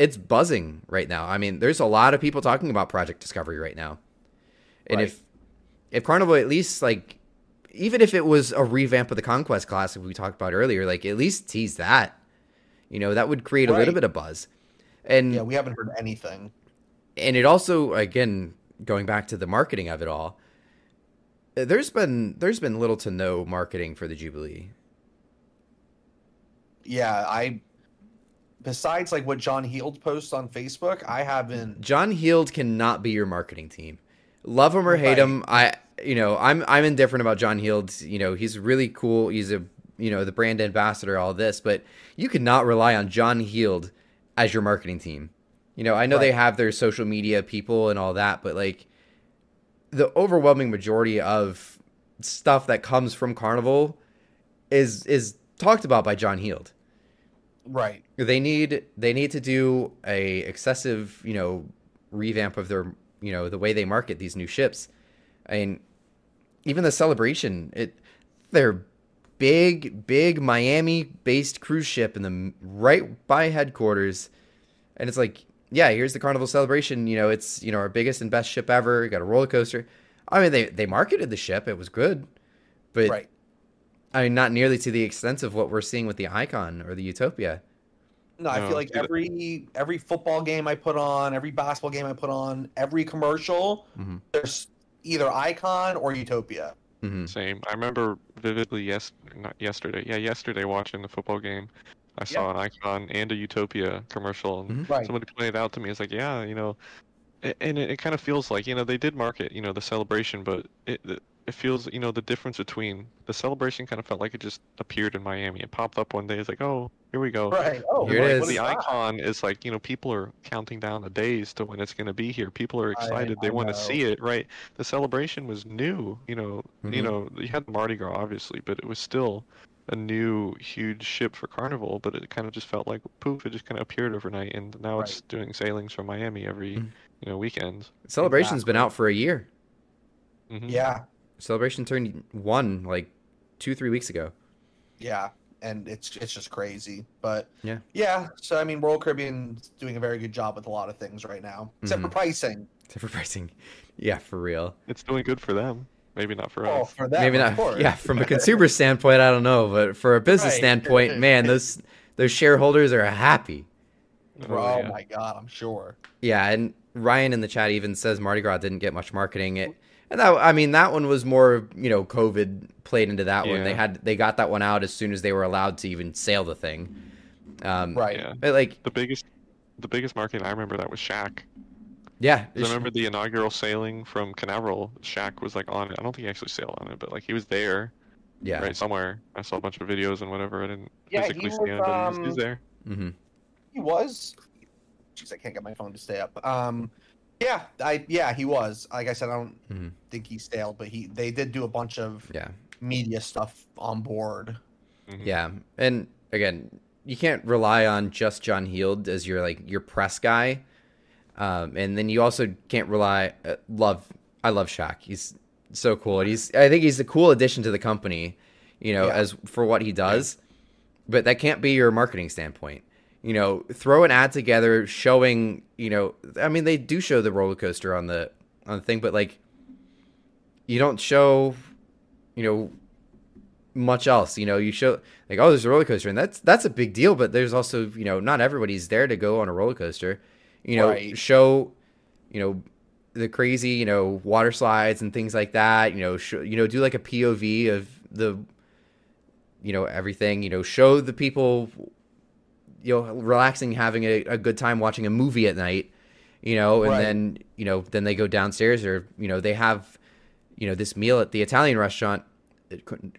S1: it's buzzing right now. I mean, there's a lot of people talking about Project Discovery right now. And
S3: Right.
S1: if if Carnival at least like even if it was a revamp of the Conquest Classic we talked about earlier, like at least tease that. You know, that would create a little bit of buzz. And
S3: Yeah, we haven't heard anything.
S1: and it also again going back to the marketing of it all there's been there's been little to no marketing for the Jubilee.
S3: Yeah, I. Besides, like what John Heald posts on Facebook, I haven't.
S1: John Heald cannot be your marketing team. Love him or hate
S3: Right.
S1: him, I you know I'm I'm indifferent about John Heald. You know he's really cool. He's a you know the brand ambassador, all this, but you cannot rely on John Heald as your marketing team. You know I know they have their social media people and all that, but like the overwhelming majority of stuff that comes from Carnival is is talked about by John Heald.
S3: Right.
S1: They need they need to do a excessive, you know, revamp of their, you know, the way they market these new ships. I mean, even the celebration, it they're big, big Miami-based cruise ship in the right by headquarters, and it's like, yeah, here's the Carnival celebration. You know, it's you know our biggest and best ship ever. You got a roller coaster. I mean, they they marketed the ship; it was good, but
S3: Right.
S1: I mean, not nearly to the extent of what we're seeing with the Icon or the Utopia.
S3: No, I
S2: No,
S3: feel like every every football game I put on, every basketball game I put on, every commercial,
S1: Mhm.
S3: there's either Icon or Utopia.
S1: hmm
S2: Same. I remember vividly. Yes, not yesterday. Yeah, yesterday watching the football game, I saw an Icon and a Utopia commercial, and
S1: Mhm.
S3: Right.
S2: somebody pointed out to me, it's like, yeah, you know, and it, it kind of feels like, you know, they did market, you know, the celebration, but it it it feels, you know, the difference between the celebration kind of felt like it just appeared in Miami. It popped up one day. It's like, oh, here we go.
S3: Right. Oh,
S1: Here it
S3: like,
S1: is.
S3: what
S2: The icon is like, you know, people are counting down the days to when it's going to be here. People are
S3: I-
S2: excited. they want to see it, right? The celebration was new, you know, you
S1: Mhm.
S2: know, you had Mardi Gras obviously, but it was still a new huge ship for Carnival, but it kind of just felt like poof, it just kind of appeared overnight and now it's doing sailings from Miami every,
S1: Mhm.
S2: you know, weekend.
S1: Celebration's been out for a year.
S2: hmm
S3: Yeah.
S1: Celebration turned one like two, three weeks ago.
S3: Yeah. And it's it's just crazy. But
S1: Yeah.
S3: Yeah. So I mean Royal Caribbean's doing a very good job with a lot of things right now. Except for
S1: Mhm.
S3: pricing.
S1: Except for pricing. Yeah, for real.
S2: It's doing good for them. Maybe not for us.
S3: Oh,
S2: us.
S3: for that
S1: Maybe not.
S3: course.
S1: Yeah, from a consumer standpoint, I don't know, but for a business
S3: Right.
S1: standpoint, man, those those shareholders are happy.
S3: Oh,
S2: Oh, yeah.
S3: my god, I'm sure.
S1: Yeah, and Ryan in the chat even says Mardi Gras didn't get much marketing. It, and that I mean that one was more you know COVID played into that one. They had they got that one out as soon as they were allowed to even sail the thing. Um,
S3: Right.
S2: Yeah.
S1: But like
S2: The biggest, the biggest marketing I remember that was Shaq.
S1: Yeah.
S2: I remember the inaugural sailing from Canaveral. Shaq was like on it. I don't think he actually sailed on it, but like he was there,
S1: yeah.
S2: right somewhere. I saw a bunch of videos and whatever. I didn't
S3: Yeah, he
S2: physically see
S3: was,
S2: him, but he was, he was
S3: um,
S2: there.
S1: hmm
S3: He was. Jeez, I can't get my phone to stay up. Um, yeah, I yeah he was. Like I said, I don't
S1: Mhm.
S3: think he sailed, but he they did do a bunch of
S1: Yeah.
S3: media stuff on board.
S2: Mhm.
S1: Yeah, and again, you can't rely on just John Heald as your like your press guy, um, and then you also can't rely. Uh, love, I love Shaq. He's so cool, and he's I think he's a cool addition to the company. You know,
S3: Yeah.
S1: as for what he does, but that can't be your marketing standpoint. You know, throw an ad together showing. You know, I mean, they do show the roller coaster on the on the thing, but like, you don't show. You know, much else. You know, you show like, oh, there's a roller coaster, and that's that's a big deal. But there's also, you know, not everybody's there to go on a roller coaster. You know,
S3: Right.
S1: show, you know, the crazy, you know, water slides and things like that. You know, sh- you know, do like a POV of the, you know, everything. You know, show the people, you know, relaxing, having a, a good time watching a movie at night. You know, and
S3: Right.
S1: then you know, then they go downstairs, or you know, they have, you know, this meal at the Italian restaurant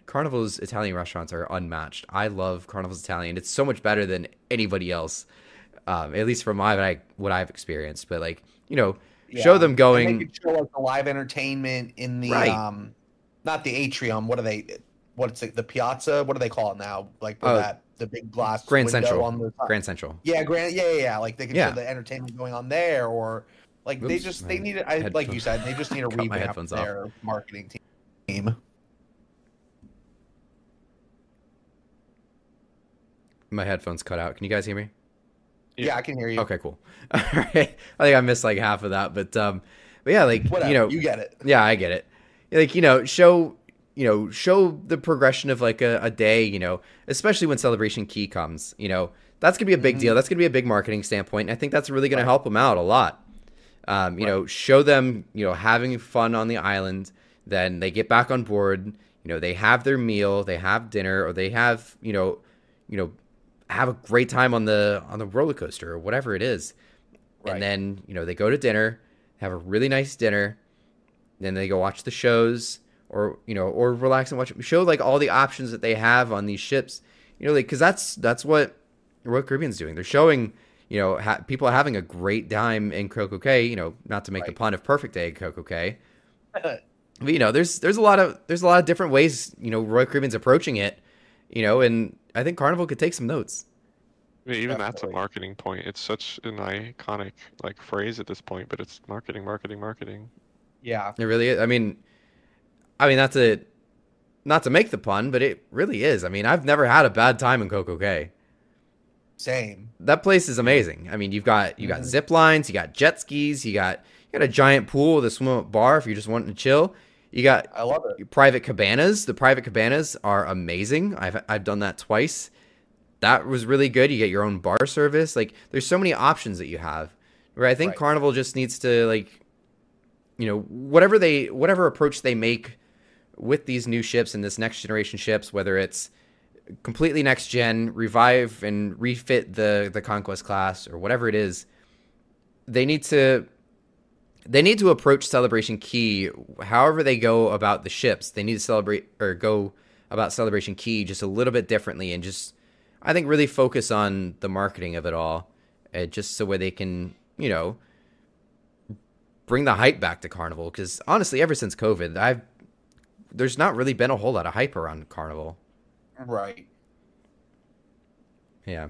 S1: Carnival's Italian restaurants are unmatched. I love Carnival's Italian. It's so much better than anybody else, um, at least from my what, I, what I've experienced. But like you know, show
S3: Yeah.
S1: them
S3: And
S1: going.
S3: they could show like the live entertainment in the
S1: Right.
S3: um, not the atrium. What are they? What's it? The piazza? What do they call it now? Like
S1: Oh,
S3: that the big glass
S1: Grand Central.
S3: on the top.
S1: Grand Central.
S3: Yeah, Grand. Yeah, yeah, yeah. Like they can
S1: Yeah.
S3: show the entertainment going on there, or like they just they need. I like you said, they just need
S1: my
S3: revamp
S1: off.
S3: their marketing team.
S1: My headphones cut out. Can you guys hear me?
S3: Yeah,
S2: Yeah.
S3: I can hear you.
S1: Okay, cool. All right. I think I missed like half of that, but um, but yeah, like
S3: Whatever.
S1: you know,
S3: you get it.
S1: Yeah, I get it. Like, you know, show you know, show the progression of like a, a day, you know, especially when celebration key comes, you know, that's gonna be a big
S3: Mhm.
S1: deal. That's gonna be a big marketing standpoint. And I think that's really gonna help them out a lot. Um, you know, show them, you know, having fun on the island, then they get back on board, you know, they have their meal, they have dinner, or they have, you know, you know, have a great time on the on the roller coaster or whatever it is.
S3: Right.
S1: And then, you know, they go to dinner, have a really nice dinner, then they go watch the shows or, you know, or relax and watch show like all the options that they have on these ships. You know, like cuz that's that's what Royal Caribbean's doing. They're showing, you know, ha- people having a great time in Coco Cay, you know, not to make the pun of perfect day at Coco Cay, But, you know, there's there's a lot of there's a lot of different ways you know Royal Caribbean's approaching it, you know, and I think Carnival could take some notes.
S2: I mean, even that's a marketing point. It's such an iconic like phrase at this point, but it's marketing, marketing, marketing.
S3: yeah,
S1: It really is. I mean, I mean that's a not to make the pun, but it really is. I mean, I've never had a bad time in Coco Cay.
S3: same.
S1: That place is amazing. I mean, you've got you got
S3: Mhm.
S1: zip lines, you got jet skis, you got you got a giant pool with a swim up bar if you're just wanting to chill. You got
S3: I love it.
S1: private cabanas. The private cabanas are amazing. I've I've done that twice. That was really good. You get your own bar service. Like there's so many options that you have. Where I think
S3: Right.
S1: Carnival just needs to like you know, whatever they whatever approach they make with these new ships and this next generation ships, whether it's completely next gen, revive and refit the the conquest class or whatever it is, they need to they need to approach celebration key however they go about the ships. They need to celebrate or go about celebration key just a little bit differently and just i think really focus on the marketing of it all uh, just so where they can you know bring the hype back to carnival. Because honestly ever since covid i've there's not really been a whole lot of hype around carnival
S3: Right.
S1: Yeah.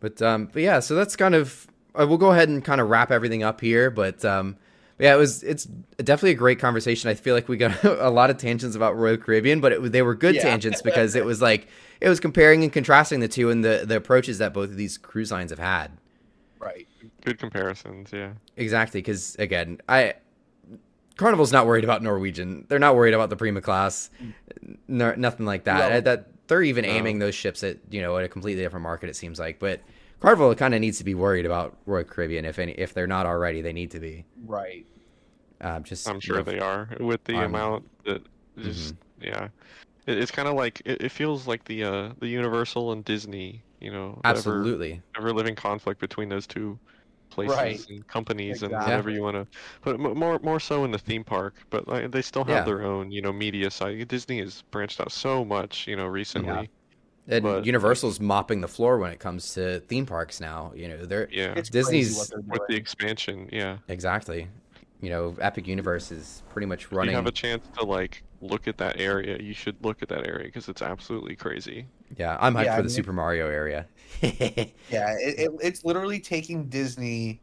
S1: But um but yeah, so that's kind of uh, we'll go ahead and kind of wrap everything up here, but um yeah, it was it's definitely a great conversation. I feel like we got a lot of tangents about Royal Caribbean, but it, they were good
S3: Yeah.
S1: tangents because it was like it was comparing and contrasting the two and the the approaches that both of these cruise lines have had.
S3: Right.
S2: Good comparisons, yeah.
S1: Exactly, because again, I Carnival's not worried about Norwegian. They're not worried about the Prima class, no, nothing like that.
S3: No.
S1: That they're even
S2: No.
S1: aiming those ships at you know at a completely different market. It seems like, but Carnival kind of needs to be worried about Royal Caribbean if any if they're not already. They need to be.
S3: Right.
S1: Um, just
S2: I'm
S1: you
S2: sure
S1: know,
S2: they are with the
S1: I'm-
S2: amount that just yeah. It, it's kind of like it, it feels like the uh the Universal and Disney, you know, ever
S1: absolutely.
S2: ever living conflict between those two places
S3: Right.
S2: and companies and whatever you want to but m- more more so in the theme park but like, they still have
S1: Yeah.
S2: their own you know media side disney has branched out so much you know recently
S1: And
S2: but-
S1: Universal's mopping the floor when it comes to theme parks now. You know they're
S2: yeah,
S3: It's
S1: Disney's-
S3: crazy what they're
S2: with the expansion yeah
S1: exactly. You know, Epic Universe is pretty much
S2: if you
S1: running.
S2: have a chance to like look at that area you should look at that area because it's absolutely crazy
S1: Yeah, I'm hyped
S3: Yeah,
S1: for
S3: I
S1: the
S3: mean-
S1: Super Mario area.
S3: Yeah, it, it, it's literally taking Disney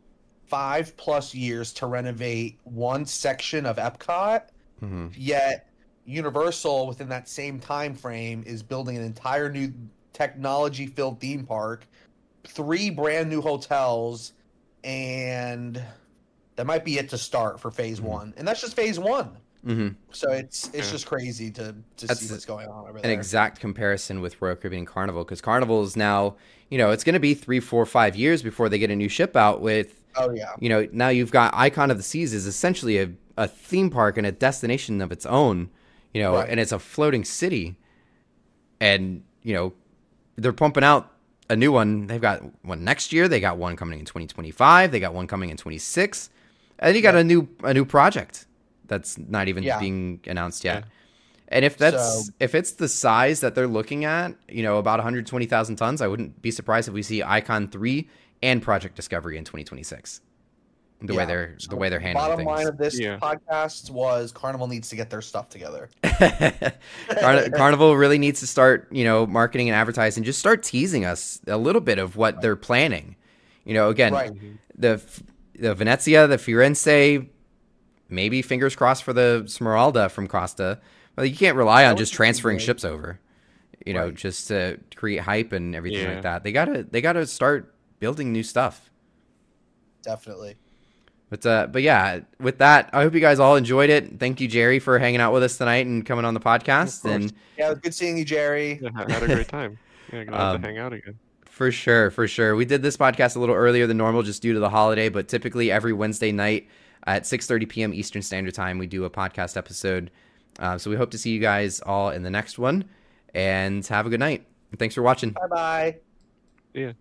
S3: five plus years to renovate one section of Epcot,
S1: Mhm.
S3: yet Universal within that same time frame is building an entire new technology filled theme park, three brand new hotels, and that might be it to start for phase
S1: Mhm.
S3: one. And that's just phase one.
S1: Mhm.
S3: So it's it's
S2: Yeah.
S3: just crazy to to
S1: That's
S3: see what's going on over
S1: an
S3: there.
S1: exact comparison with Royal Caribbean Carnival because Carnival is now, you know, it's going to be three, four, five years before they get a new ship out with,
S3: oh yeah.
S1: you know, now you've got Icon of the Seas is essentially a, a theme park and a destination of its own, you know,
S3: Right.
S1: and it's a floating city. And, you know, they're pumping out a new one. They've got one next year. They got one coming in 2025. They got one coming in 26. And you got
S3: Yeah.
S1: a new a new project that's not even
S3: Yeah.
S1: being announced yet.
S2: Yeah.
S1: And if that's
S3: So-
S1: if it's the size that they're looking at, you know, about 120,000 tons, I wouldn't be surprised if we see Icon 3 and Project Discovery in 2026. The way they're
S3: So
S1: the way they're handling
S3: Bottom line of this
S2: Yeah.
S3: podcast was Carnival needs to get their stuff together.
S1: Carn- Carnival really needs to start, you know, marketing and advertising. Just start teasing us a little bit of what they're planning. You know, again,
S3: Right.
S1: the the Venezia, the Firenze, maybe fingers crossed for the Smeralda from Costa. But you can't rely on just transferring ships over. You know,
S3: Right.
S1: just to create hype and everything
S2: Yeah.
S1: like that. They gotta they gotta start building new stuff.
S3: Definitely.
S1: But uh, but yeah, with that, I hope you guys all enjoyed it. Thank you, Jerry, for hanging out with us tonight and coming on the podcast. And
S3: Yeah, it was good seeing you, Jerry.
S2: yeah, I had a great time yeah glad
S1: Um,
S2: to hang out again
S1: For sure, for sure. We did this podcast a little earlier than normal just due to the holiday, but typically every Wednesday night at 6:30 p.m. Eastern Standard Time, we do a podcast episode. Uh, so we hope to see you guys all in the next one, and have a good night. Thanks for watching.
S3: Bye bye.
S2: yeah